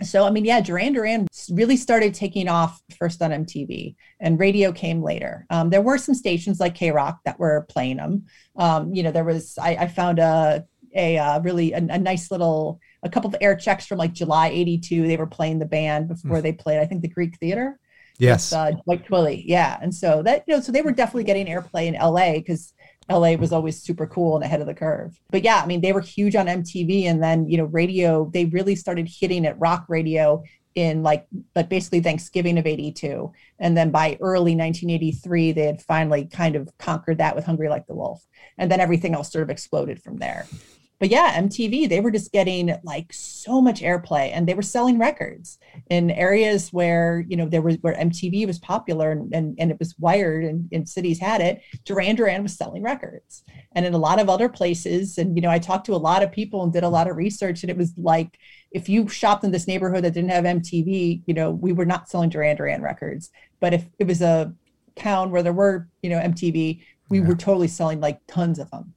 So, I mean, yeah, Duran Duran really started taking off first on MTV and radio came later. Um, there were some stations like KROQ that were playing them. Um, you know, there was, I, I found a, a uh, really a, a nice little a couple of air checks from like July 82. They were playing the band before they played, I think, the Greek Theater. Yes. With, uh, Dwight Twilley. Yeah. And so that, you know, so they were definitely getting airplay in LA because LA was always super cool and ahead of the curve. But yeah, I mean, they were huge on MTV. And then, you know, radio, they really started hitting at rock radio in like, like basically Thanksgiving of 82. And then by early 1983, they had finally kind of conquered that with Hungry Like the Wolf. And then everything else sort of exploded from there but yeah, MTV, they were just getting like so much airplay and they were selling records in areas where, you know, there was where MTV was popular and, and, and it was wired and, and cities had it. Duran Duran was selling records. And in a lot of other places, and, you know, I talked to a lot of people and did a lot of research, and it was like, if you shopped in this neighborhood that didn't have MTV, you know, we were not selling Duran Duran records. But if it was a town where there were, you know, MTV, we Yeah. were totally selling like tons of them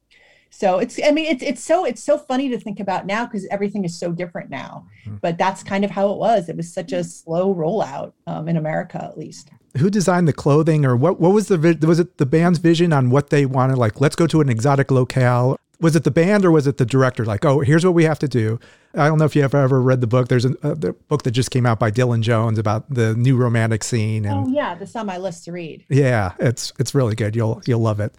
so it's i mean it's it's so it's so funny to think about now because everything is so different now Mhm. but that's kind of how it was it was such a slow rollout um, in america at least Who designed the clothing, or what? What was the was it the band's vision on what they wanted? Like, let's go to an exotic locale. Was it the band or was it the director? Like, oh, here's what we have to do. I don't know if you have ever read the book. There's a, a the book that just came out by Dylan Jones about the new romantic scene, and Oh yeah, that's on my list to read. yeah, it's it's really good. You'll you'll love it.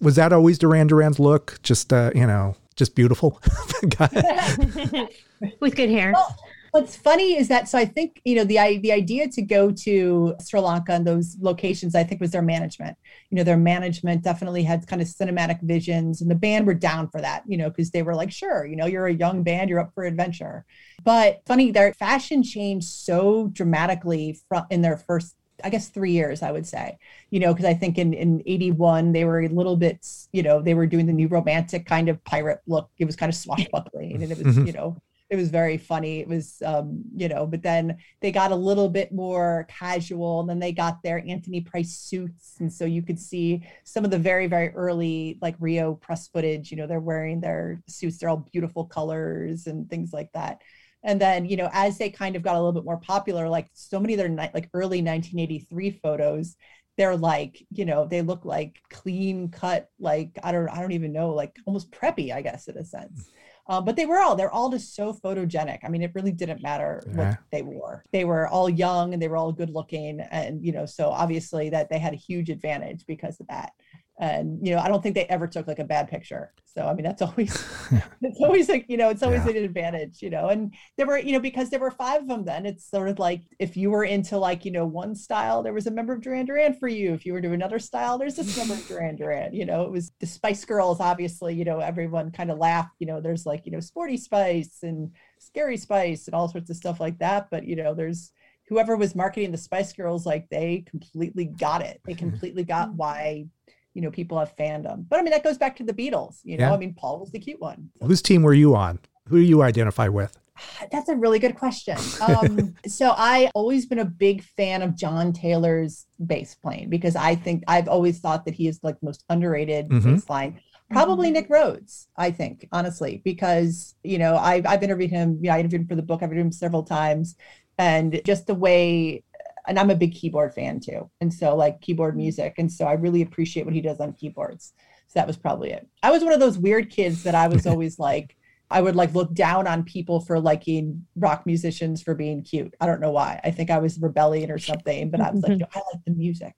Was that always Duran Duran's look? Just uh, you know, just beautiful. *laughs* *laughs* *laughs* With good hair. Well, what's funny is that so I think you know the the idea to go to Sri Lanka and those locations I think was their management. You know, their management definitely had kind of cinematic visions, and the band were down for that. You know, because they were like, sure, you know, you're a young band, you're up for adventure. But funny, their fashion changed so dramatically from in their first. I guess three years, I would say, you know, because I think in, in 81, they were a little bit, you know, they were doing the new romantic kind of pirate look. It was kind of *laughs* swashbuckling and it was, Mhm. you know, it was very funny. It was, um, you know, but then they got a little bit more casual. And then they got their Anthony Price suits, and so you could see some of the very, very early like Rio press footage. You know, they're wearing their suits. They're all beautiful colors and things like that. And then, you know, as they kind of got a little bit more popular, like so many of their like early 1983 photos, they're like, you know, they look like clean cut, like I don't, I don't even know, like almost preppy, I guess, in a sense. Uh, but they were all they're all just so photogenic. I mean, it really didn't matter Yeah. what they wore. They were all young and they were all good looking, and you know, so obviously that they had a huge advantage because of that. And you know, I don't think they ever took like a bad picture. So I mean, that's always *laughs* it's always like you know, it's always Yeah. an advantage, you know. And there were you know because there were five of them. Then it's sort of like if you were into like you know one style, there was a member of Duran Duran for you. If you were to another style, there's this member of Duran Duran. You know, it was the Spice Girls. Obviously, you know, everyone kind of laughed. You know, there's like you know Sporty Spice and Scary Spice and all sorts of stuff like that. But you know, there's whoever was marketing the Spice Girls, like they completely got it. They *laughs* completely got why you know people have fandom. But I mean, that goes back to the Beatles. You know, Yeah. I mean, Paul was the cute one. Whose team were you on? Who do you identify with? *sighs* That's a really good question. Um, *laughs* so I always been a big fan of John Taylor's bass playing because I think I've always thought that he is like the most underrated Mhm. bass line. Probably Nick Rhodes, I think, honestly, because you know I've I've interviewed him. You know, I interviewed him for the book. I've interviewed him several times, and just the way. And I'm a big keyboard fan too, and so like keyboard mm. music, and so I really appreciate what he does on keyboards. So that was probably it. I was one of those weird kids that I was *laughs* always like, I would like look down on people for liking rock musicians for being cute. I don't know why. I think I was rebellion or something, but I was like. Mm-hmm. "No, I like the music.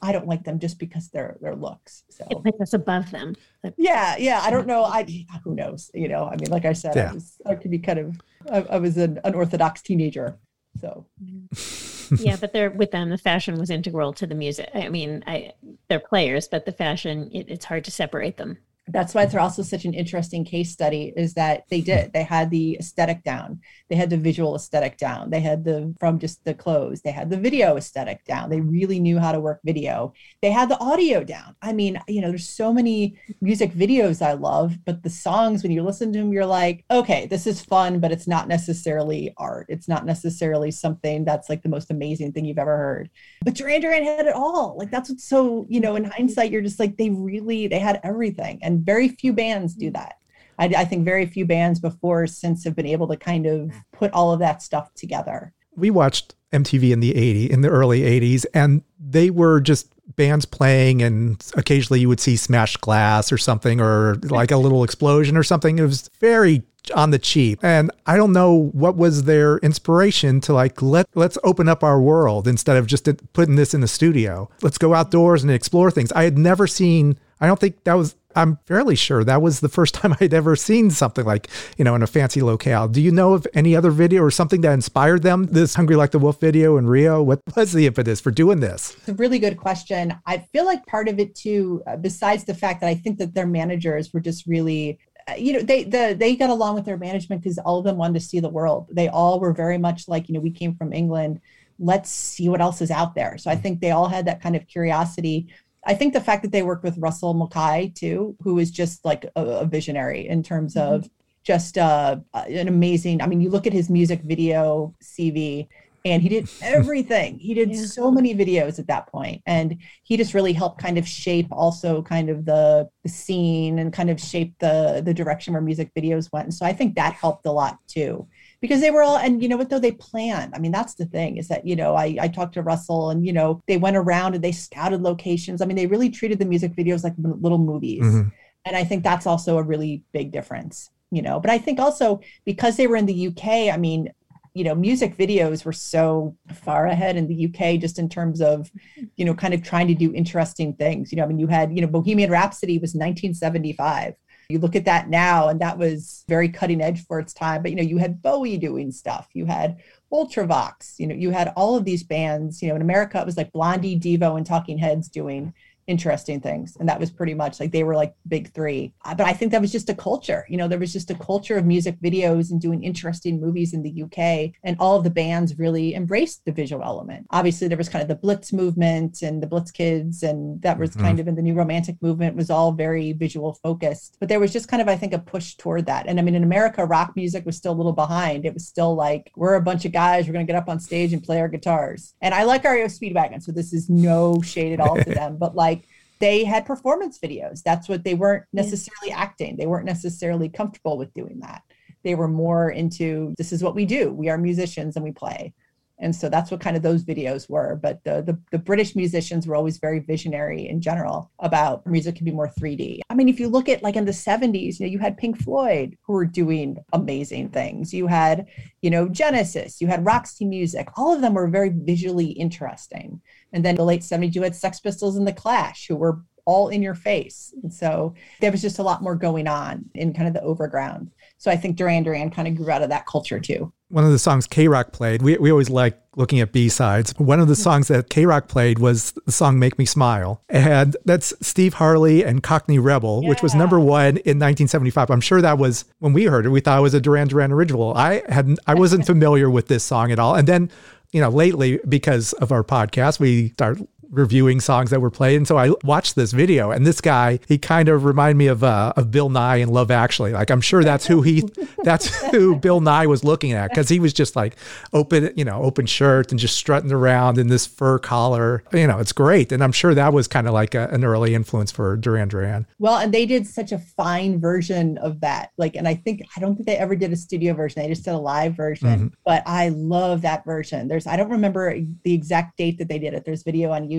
I don't like them just because they're their looks. So It puts us above them. Yeah, yeah. I don't know. I who knows? You know, I mean, like I said, Yeah. I was I could be kind of I, I was an unorthodox teenager. So mm. *laughs* yeah, but they're with them. The fashion was integral to the music. I mean, I they're players, but the fashion it, it's hard to separate them. That's why they're also such an interesting case study is that they did they had the aesthetic down. They had the visual aesthetic down. They had the from just the clothes they had the video aesthetic down. They really knew how to work video. They had the audio down. I mean you know there's so many music videos i love but the songs when you listen to them you're like okay this is fun but it's not necessarily art. It's not necessarily something that's like the most amazing thing you've ever heard. But Duran Duran had it all. Like that's what's so, you know, in hindsight, you're just like they really they had everything. And very few bands do mm. that. I, I think very few bands before or since have been able to kind of mm. put all of that stuff together. we watched MTV in the 80 in the early 80s and they were just bands playing and occasionally you would see smashed glass or something or like a little explosion or something. It was very on the cheap. And i don't know what was their inspiration to like let let's open up our world instead of just putting this in the studio. Let's go outdoors and explore things. I had never seen i don't think that was i'm fairly sure that was the first *laughs* time i'd ever seen something like you know in a fancy locale do you know of any other video or something that inspired them this hungry like the wolf video in rio what was the impetus for doing this It's a really good question. I feel like part of it too, uh, besides the fact that I think that their managers were just really, uh, you know, they the they got along with their management because all of them wanted to see the world. They all were very much like, you know, we came from England. Let's see what else is out there. So I think they all had that kind of curiosity. I think the fact that they worked with Russell Mulcahy too, who is just like a, a visionary in terms of just uh, an amazing. I mean, you look at his music video CV, and he did *laughs* everything. He did Yeah. so many videos at that point, and he just really helped kind of shape also kind of the the scene and kind of shape the the direction where music videos went. And so I think that helped a lot too. Because they were all, and you know what though, they planned. I mean, that's the thing is that, you know, I, I talked to Russell and, you know, they went around and they scouted locations. I mean, they really treated the music videos like little movies Mhm. And I think that's also a really big difference, you know. But I think also because they were in the UK, I mean, you know, music videos were so far ahead in the UK just in terms of, you know, kind of trying to do interesting things. You know, I mean, you had, you know, Bohemian Rhapsody was 1975. You look at that now, and that was very cutting edge for its time. But you know, you had Bowie doing stuff. You had Ultravox. You know, you had all of these bands. You know, in America, it was like Blondie, Devo, and Talking Heads doing interesting things. And that was pretty much like they were like big three. Uh, but i think that was just a culture you know there was just a culture of music videos and doing interesting movies in the uk and all of the bands really embraced the visual element. Obviously there was kind of the blitz movement and the blitz kids and that was Mhm. kind of in the new romantic movement was all very visual focused. But there was just kind of i think a push toward that. And i mean in america rock music was still a little behind. It was still like we're a bunch of guys we're going to get up on stage and play our guitars. And i like REO speedwagon so this is no shade at all to *laughs* them but like they had performance videos. That's what they weren't Yeah. necessarily acting. They weren't necessarily comfortable with doing that. They were more into this is what we do. We are musicians and we play. And so that's what kind of those videos were. But the, the the British musicians were always very visionary in general about music can be more 3D. I mean, if you look at like in the 70s, you know, you had Pink Floyd who were doing amazing things. You had, you know, Genesis, you had Roxy Music. All of them were very visually interesting. And then the late 70s, you had Sex Pistols and The Clash, who were all in your face. And so there was just a lot more going on in kind of the overground. So I think Duran Duran kind of grew out of that culture too. One of the songs KROQ played, we, we always like looking at B sides. One of the mm-hmm. songs that KROQ played was the song Make Me Smile. And that's Steve Harley and Cockney Rebel, which was number one in 1975. I'm sure that was when we heard it, we thought it was a Duran Duran original. I hadn't, I wasn't familiar with this song at all. And then, you know, lately, because of our podcast, we start reviewing songs that were played. And so I watched this video and this guy, he kind of reminded me of uh, of Bill Nighy in Love Actually. Like I'm sure that's who he *laughs* that's who Bill Nighy was looking at because he was just like open, you know, open shirt and just strutting around in this fur collar. You know, it's great. And I'm sure that was kind of like a, an early influence for Duran Duran. Well, and they did such a fine version of that. Like, and I think I don't think they ever did a studio version. They just did a live version. But I love that version. There's I don't remember the exact date that they did it. There's video on YouTube,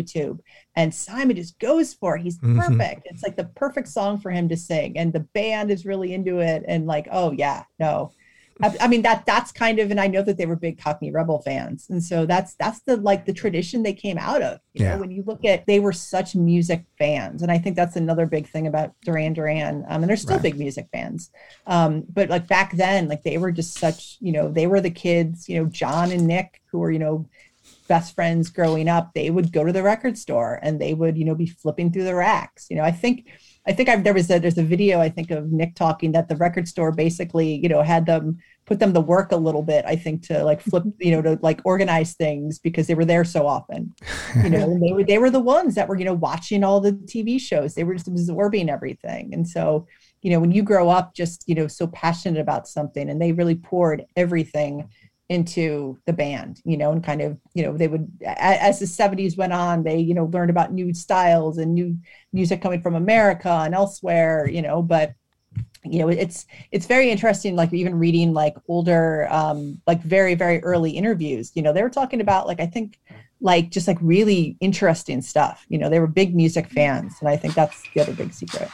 and Simon just goes for it. He's Mhm. perfect. It's like the perfect song for him to sing, and the band is really into it. And like, oh yeah, no. I, I mean that that's kind of, and I know that they were big Cockney Rebel fans, and so that's that's the like the tradition they came out of. You Yeah. know, when you look at, they were such music fans, and I think that's another big thing about Duran Duran. Um, and they're still Right. big music fans. Um, but like back then, like they were just such, you know, they were the kids, you know, John and Nick, who were, you know, best friends growing up. They would go to the record store and they would, you know, be flipping through the racks. You know, I think I think I've there was a there's a video I think of Nick talking that the record store basically, you know, had them put them to work a little bit, I think, to like flip, *laughs* you know, to like organize things because they were there so often. You know, they were they were the ones that were, you know, watching all the TV shows. They were just absorbing everything. And so, you know, when you grow up just, you know, so passionate about something and they really poured everything into the band, you know, and kind of, you know, they would, as the 70s went on, they, you know, learned about new styles and new music coming from America and elsewhere, you know, but, you know, it's, it's very interesting, like even reading like older, um, like very, very early interviews, you know, they were talking about like, I think like just like really interesting stuff, you know, they were big music fans. And I think that's the other big secret.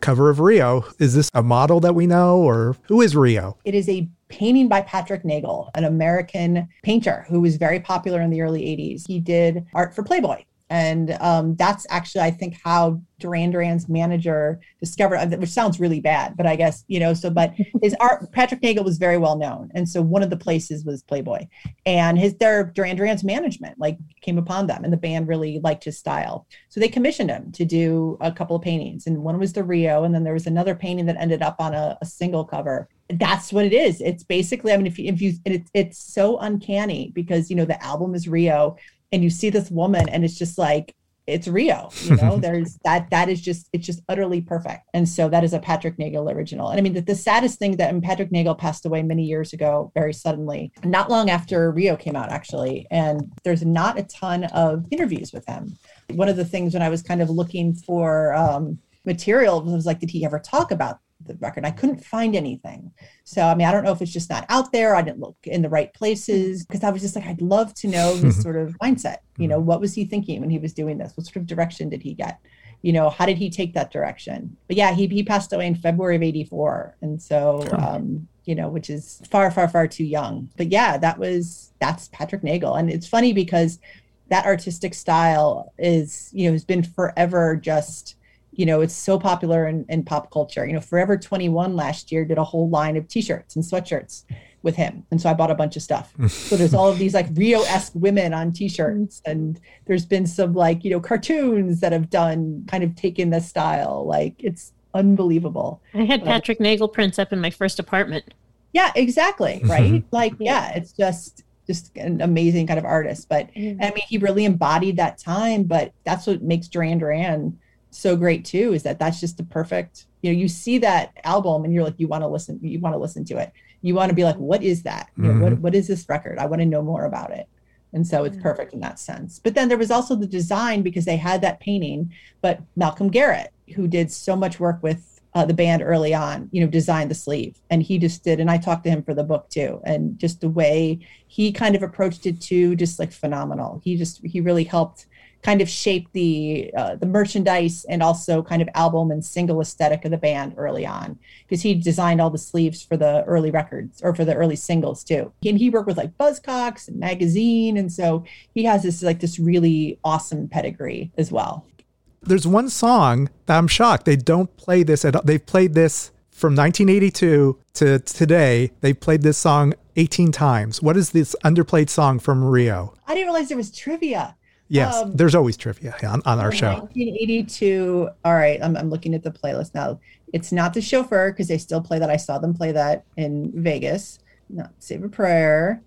Cover of Rio, is this a model that we know or who is Rio? It is a painting by Patrick Nagel, an American painter who was very popular in the early 80s. He did art for Playboy. And um, that's actually, I think, how Duran Duran's manager discovered, uh, which sounds really bad, but I guess, you know, so, but *laughs* his art, Patrick Nagel was very well known. And so one of the places was Playboy. And his, their Duran Duran's management like came upon them and the band really liked his style. So they commissioned him to do a couple of paintings. And one was the Rio. And then there was another painting that ended up on a, a single cover that's what it is. It's basically, I mean, if you, if you, it's, it's so uncanny because, you know, the album is Rio and you see this woman and it's just like, it's Rio, you know, *laughs* there's that, that is just, it's just utterly perfect. And so that is a Patrick Nagel original. And I mean, the, the saddest thing that and Patrick Nagel passed away many years ago, very suddenly, not long after Rio came out, actually. And there's not a ton of interviews with him. One of the things when I was kind of looking for, um, material was like, did he ever talk about the record. I couldn't find anything. So, I mean, I don't know if it's just not out there. I didn't look in the right places because I was just like, I'd love to know his *laughs* sort of mindset. You know, what was he thinking when he was doing this? What sort of direction did he get? You know, how did he take that direction? But yeah, he, he passed away in February of 84. And so, um, you know, which is far, far, far too young. But yeah, that was, that's Patrick Nagel. And it's funny because that artistic style is, you know, has been forever just, you know, it's so popular in, in pop culture. You know, Forever 21 last year did a whole line of t-shirts and sweatshirts with him. And so I bought a bunch of stuff. *laughs* so there's all of these like Rio-esque women on t-shirts. And there's been some like, you know, cartoons that have done kind of taken the style. Like it's unbelievable. I had Patrick Nagel prints up in my first apartment. Yeah, exactly. *laughs* Right. like, yeah, it's just just an amazing kind of artist. But Mm-hmm. I mean, he really embodied that time, but that's what makes Duran Duran so great too is that that's just the perfect you know you see that album and you're like you want to listen you want to listen to it. You want to be like what is that? You know, what, what is this record? I want to know more about it. And so it's perfect in that sense. But then there was also the design because they had that painting but malcolm garrett who did so much work with uh, the band early on you know designed the sleeve. And he just did and i talked to him for the book too. And just the way he kind of approached it too just like phenomenal. He just he really helped kind of shaped the uh, the merchandise and also kind of album and single aesthetic of the band early on because he designed all the sleeves for the early records or for the early singles too and he worked with like buzzcocks and magazine and so he has this like this really awesome pedigree as well There's one song that I'm shocked they don't play this at all. They've played this from 1982 to today. They've played this song 18 times. What is this underplayed song from Rio? i didn't realize there was trivia Yes, Um, there's always trivia on, on our show. 1982 all right I'm, I'm looking at the playlist now. It's not the chauffeur because they still play that. I saw them play that in vegas. Not save a prayer.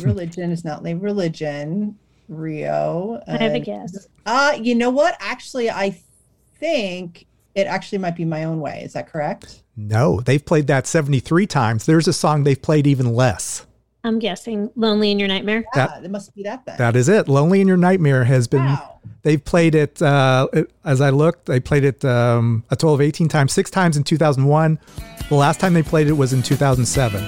Religion is not like religion. Rio. I have a guess. uh you know what? Actually i think it actually might be my own way. Is that correct? No, they've played that 73 times. There's a song they've played even less. I'm guessing Lonely in Your Nightmare. yeah That- it must be that then That is it. Lonely in Your Nightmare has been. wow They've played it. Uh, as I looked, they played it um, a total of 18 times. Six times in 2001. The last time they played it was in 2007.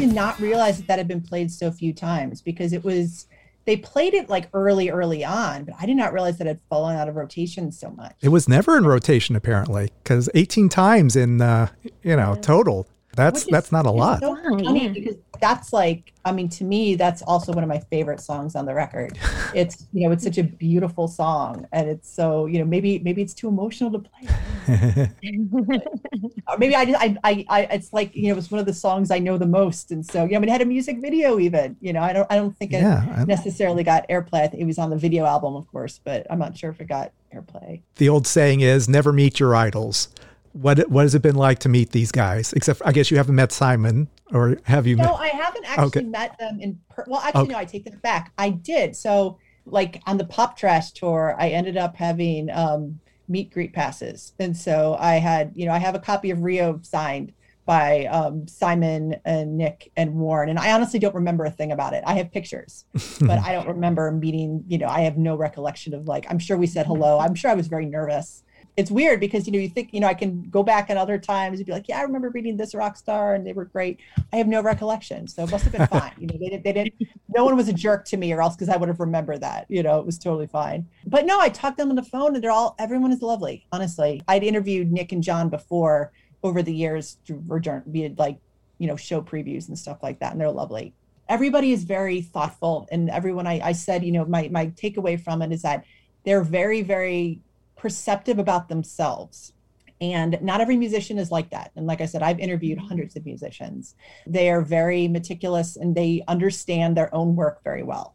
Did not realize that that had been played so few times because it was they played it like early, early on, but I did not realize that it had fallen out of rotation so much. It was never in rotation apparently, because 18 times in uh, you know total. That's is- that's not a lot. so funny yeah. because that's like, I mean, to me, that's also one of my favorite songs on the record. *laughs* It's you know, it's such a beautiful song, and it's so you know, maybe maybe it's too emotional to play, *laughs* or maybe I just I, I I it's like you know, it's one of the songs I know the most, and so yeah, I mean, it had a music video even. You know, I don't I don't think it Yeah, necessarily got airplay. I think it was on the video album, of course, but I'm not sure if it got airplay. the old saying is never meet your idols. What what has it been like to meet these guys? Except I guess you haven't met Simon, or have you? No, met? I haven't actually Okay. met them in. Per- well, actually, Okay. no. I take that back. I did. So, like on the Pop Trash tour, I ended up having um, meet greet passes, and so I had, you know, I have a copy of Rio signed by um, Simon and Nick and Warren, and I honestly don't remember a thing about it. I have pictures, *laughs* but I don't remember meeting. You know, I have no recollection of like. I'm sure we said hello. I'm sure I was very nervous. It's weird because you know you think you know I can go back at other times and be like, yeah, I remember reading this rock star and they were great. I have no recollection, so it must have been *laughs* fine. You know, they didn't. They didn't. No one was a jerk to me, or else because I would have remembered that. You know, it was totally fine. But no, I talked to them on the phone, and they're all. Everyone is lovely. Honestly, I'd interviewed Nick and John before over the years be it like you know show previews and stuff like that, and they're lovely. Everybody is very thoughtful, and everyone I, I said, you know, my my takeaway from it is that they're very very perceptive about themselves. And not every musician is like that. And like i said i've interviewed mm-hmm. hundreds of musicians. They are very meticulous and they understand their own work very well.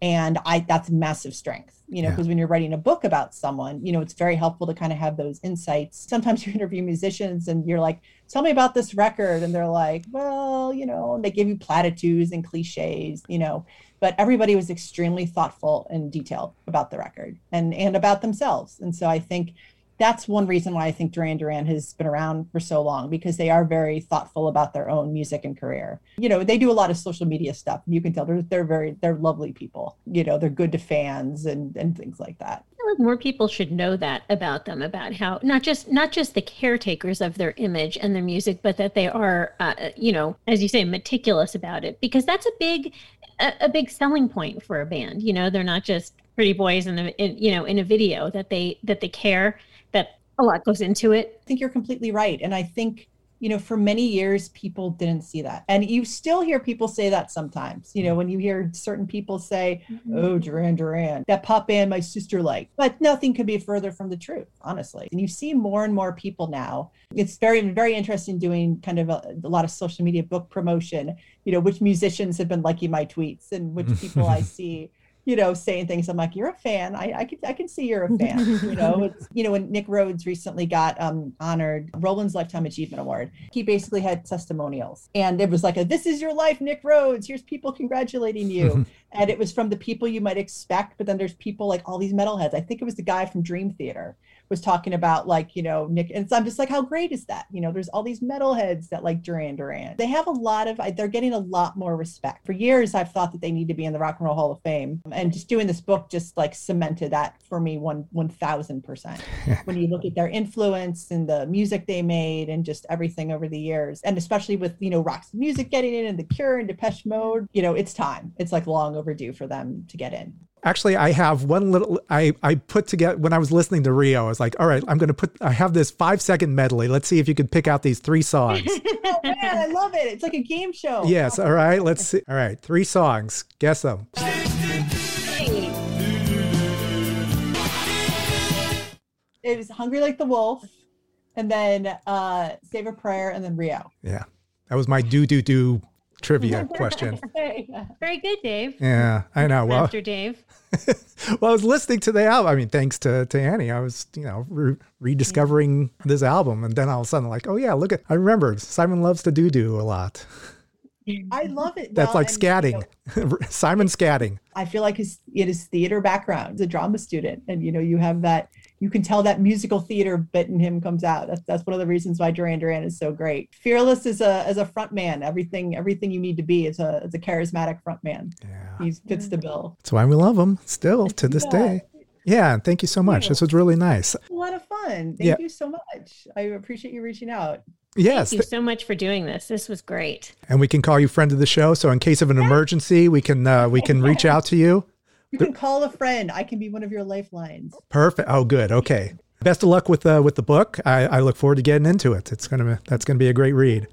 And i that's massive strength you know Yeah. because when you're writing a book about someone you know it's very helpful to kind of have those insights. Sometimes *laughs* you interview musicians and you're like tell me about this record. And they're like well you know and they give you platitudes and cliches you know but everybody was extremely thoughtful and detailed about the record and and about themselves and so i think that's one reason why I think Duran Duran has been around for so long because they are very thoughtful about their own music and career. You know, they do a lot of social media stuff. You can tell they're they're very they're lovely people. You know, they're good to fans and and things like that. More people should know that about them, about how not just not just the caretakers of their image and their music, but that they are, uh, you know, as you say, meticulous about it, because that's a big, a, a big selling point for a band. You know, they're not just pretty boys in the, in, you know, in a video. That they that they care, that a lot goes into it. I think you're completely right. And I think, you know, for many years, people didn't see that. And you still hear people say that sometimes, you know, mm-hmm. when you hear certain people say, mm-hmm. oh, Duran Duran, that pop band my sister liked. But nothing could be further from the truth, honestly. And you see more and more people now. It's very, very interesting doing kind of a, a lot of social media book promotion, you know, which musicians have been liking my tweets and which people I *laughs* see you know, saying things. I'm like, you're a fan. I, I can I can see you're a fan. *laughs* You know, it's you know, when Nick Rhodes recently got um honored Roland's Lifetime Achievement Award, he basically had testimonials. And it was like a this is your life, Nick Rhodes. Here's people congratulating you. *laughs* and it was from the people you might expect, but then there's people like all these metalheads. I think it was the guy from Dream Theater was talking about like, you know, Nick and so I'm just like, how great is that? You know, there's all these metalheads that like Duran Duran. They have a lot of they're getting a lot more respect. For years I've thought that they need to be in the Rock and Roll Hall of Fame. And just doing this book just like cemented that for me one one thousand percent. *laughs* When you look at their influence and the music they made and just everything over the years. And especially with, you know, Roxy Music getting in and the cure and Depeche Mode, you know, it's time. It's like long overdue for them to get in. Actually, I have one little. I I put together when I was listening to Rio. I was like, all right, I'm going to put. I have this five second medley. Let's see if you could pick out these three songs. *laughs* Oh man, I love it. It's like a game show. yes. All right. Let's see. All right. Three songs. Guess them. It was Hungry Like the Wolf, and then uh Save a Prayer, and then Rio. Yeah. That was my do do do trivia *laughs* question. Very good, Dave. Yeah, I know. Well, Master Dave. *laughs* well, I was listening to the album. I mean, thanks to, to Annie, I was, you know, re- rediscovering this album. And then all of a sudden, like, oh, yeah, look at, I remember Simon loves to do do a lot. I love it. That's Well, like and, you scatting. *laughs* know, Simon scatting. I feel like his it is theater background. He's a drama student, and you know you have that. You can tell that musical theater bit in him comes out. That's that's one of the reasons why Duran Duran is so great. Fearless as a as a front man. Everything everything you need to be as a as a charismatic front man. Yeah. He fits the bill. That's why we love him still to this Yeah. day. Yeah. Thank you so much. This was really nice. A lot of fun. Thank Yeah. you so much. I appreciate you reaching out. Yes. Thank you so much for doing this. This was great. and we can call you friend of the show. So in case of an emergency, we can, uh, we can reach *laughs* out to you. You can call a friend. I can be one of your lifelines. Perfect. Oh, good. Okay. Best of luck with uh, with the book. I, I look forward to getting into it. It's gonna be, that's gonna be a great read.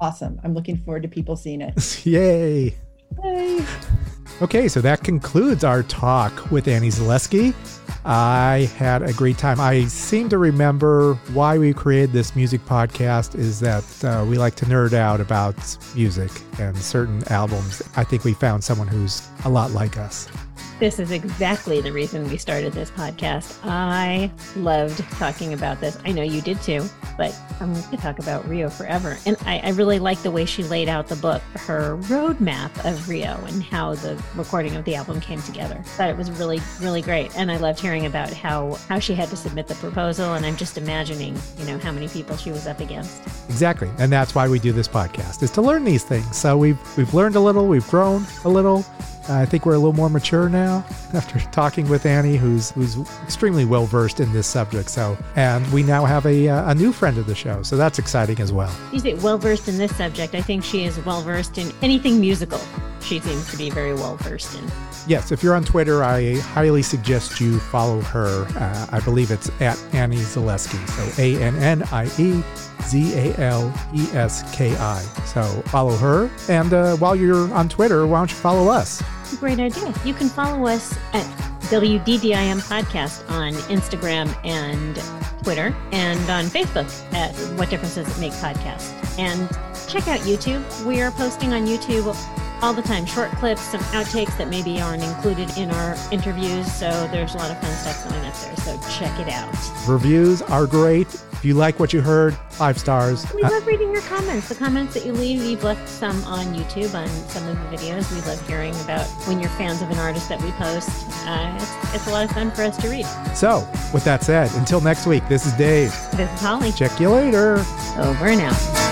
Awesome. I'm looking forward to people seeing it. *laughs* Yay! Yay. Okay, so that concludes our talk with Annie Zaleski. I had a great time. I seem to remember why we created this music podcast is that uh, we like to nerd out about music and certain albums. I think we found someone who's a lot like us. This is exactly the reason we started this podcast. I loved talking about this. I know you did too, but I'm going to talk about Rio forever. And I, I really like the way she laid out the book, her roadmap of Rio and how the recording of the album came together. Thought it was really, really great. And I loved hearing about how, how she had to submit the proposal. And I'm just imagining, you know, how many people she was up against. Exactly. And that's why we do this podcast is to learn these things. So we've we've learned a little, we've grown a little. I think we're a little more mature now *laughs* after talking with Annie, who's who's extremely well versed in this subject. So, and we now have a, uh, a new friend of the show, so that's exciting as well. You say well versed in this subject. I think she is well versed in anything musical. She seems to be very well versed in. Yes, if you're on Twitter, I highly suggest you follow her. Uh, I believe it's at Annie Zaleski. So A N N I E Z A L E S K I. So follow her. And uh, while you're on Twitter, why don't you follow us? Great idea. You can follow us at WDDIM Podcast on Instagram and Twitter and on Facebook at What Difference Does It Make Podcast. And check out YouTube. We are posting on YouTube all the time short clips, some outtakes that maybe aren't included in our interviews. So there's a lot of fun stuff going up there. So check it out. Reviews are great. If you like what you heard, five stars. We love reading your comments. The comments that you leave, you've left some on YouTube on some of the videos. We love hearing about when you're fans of an artist that we post. Uh, it's, it's a lot of fun for us to read. so, with that said, until next week, this is Dave. This is Holly. Check you later. Over and out.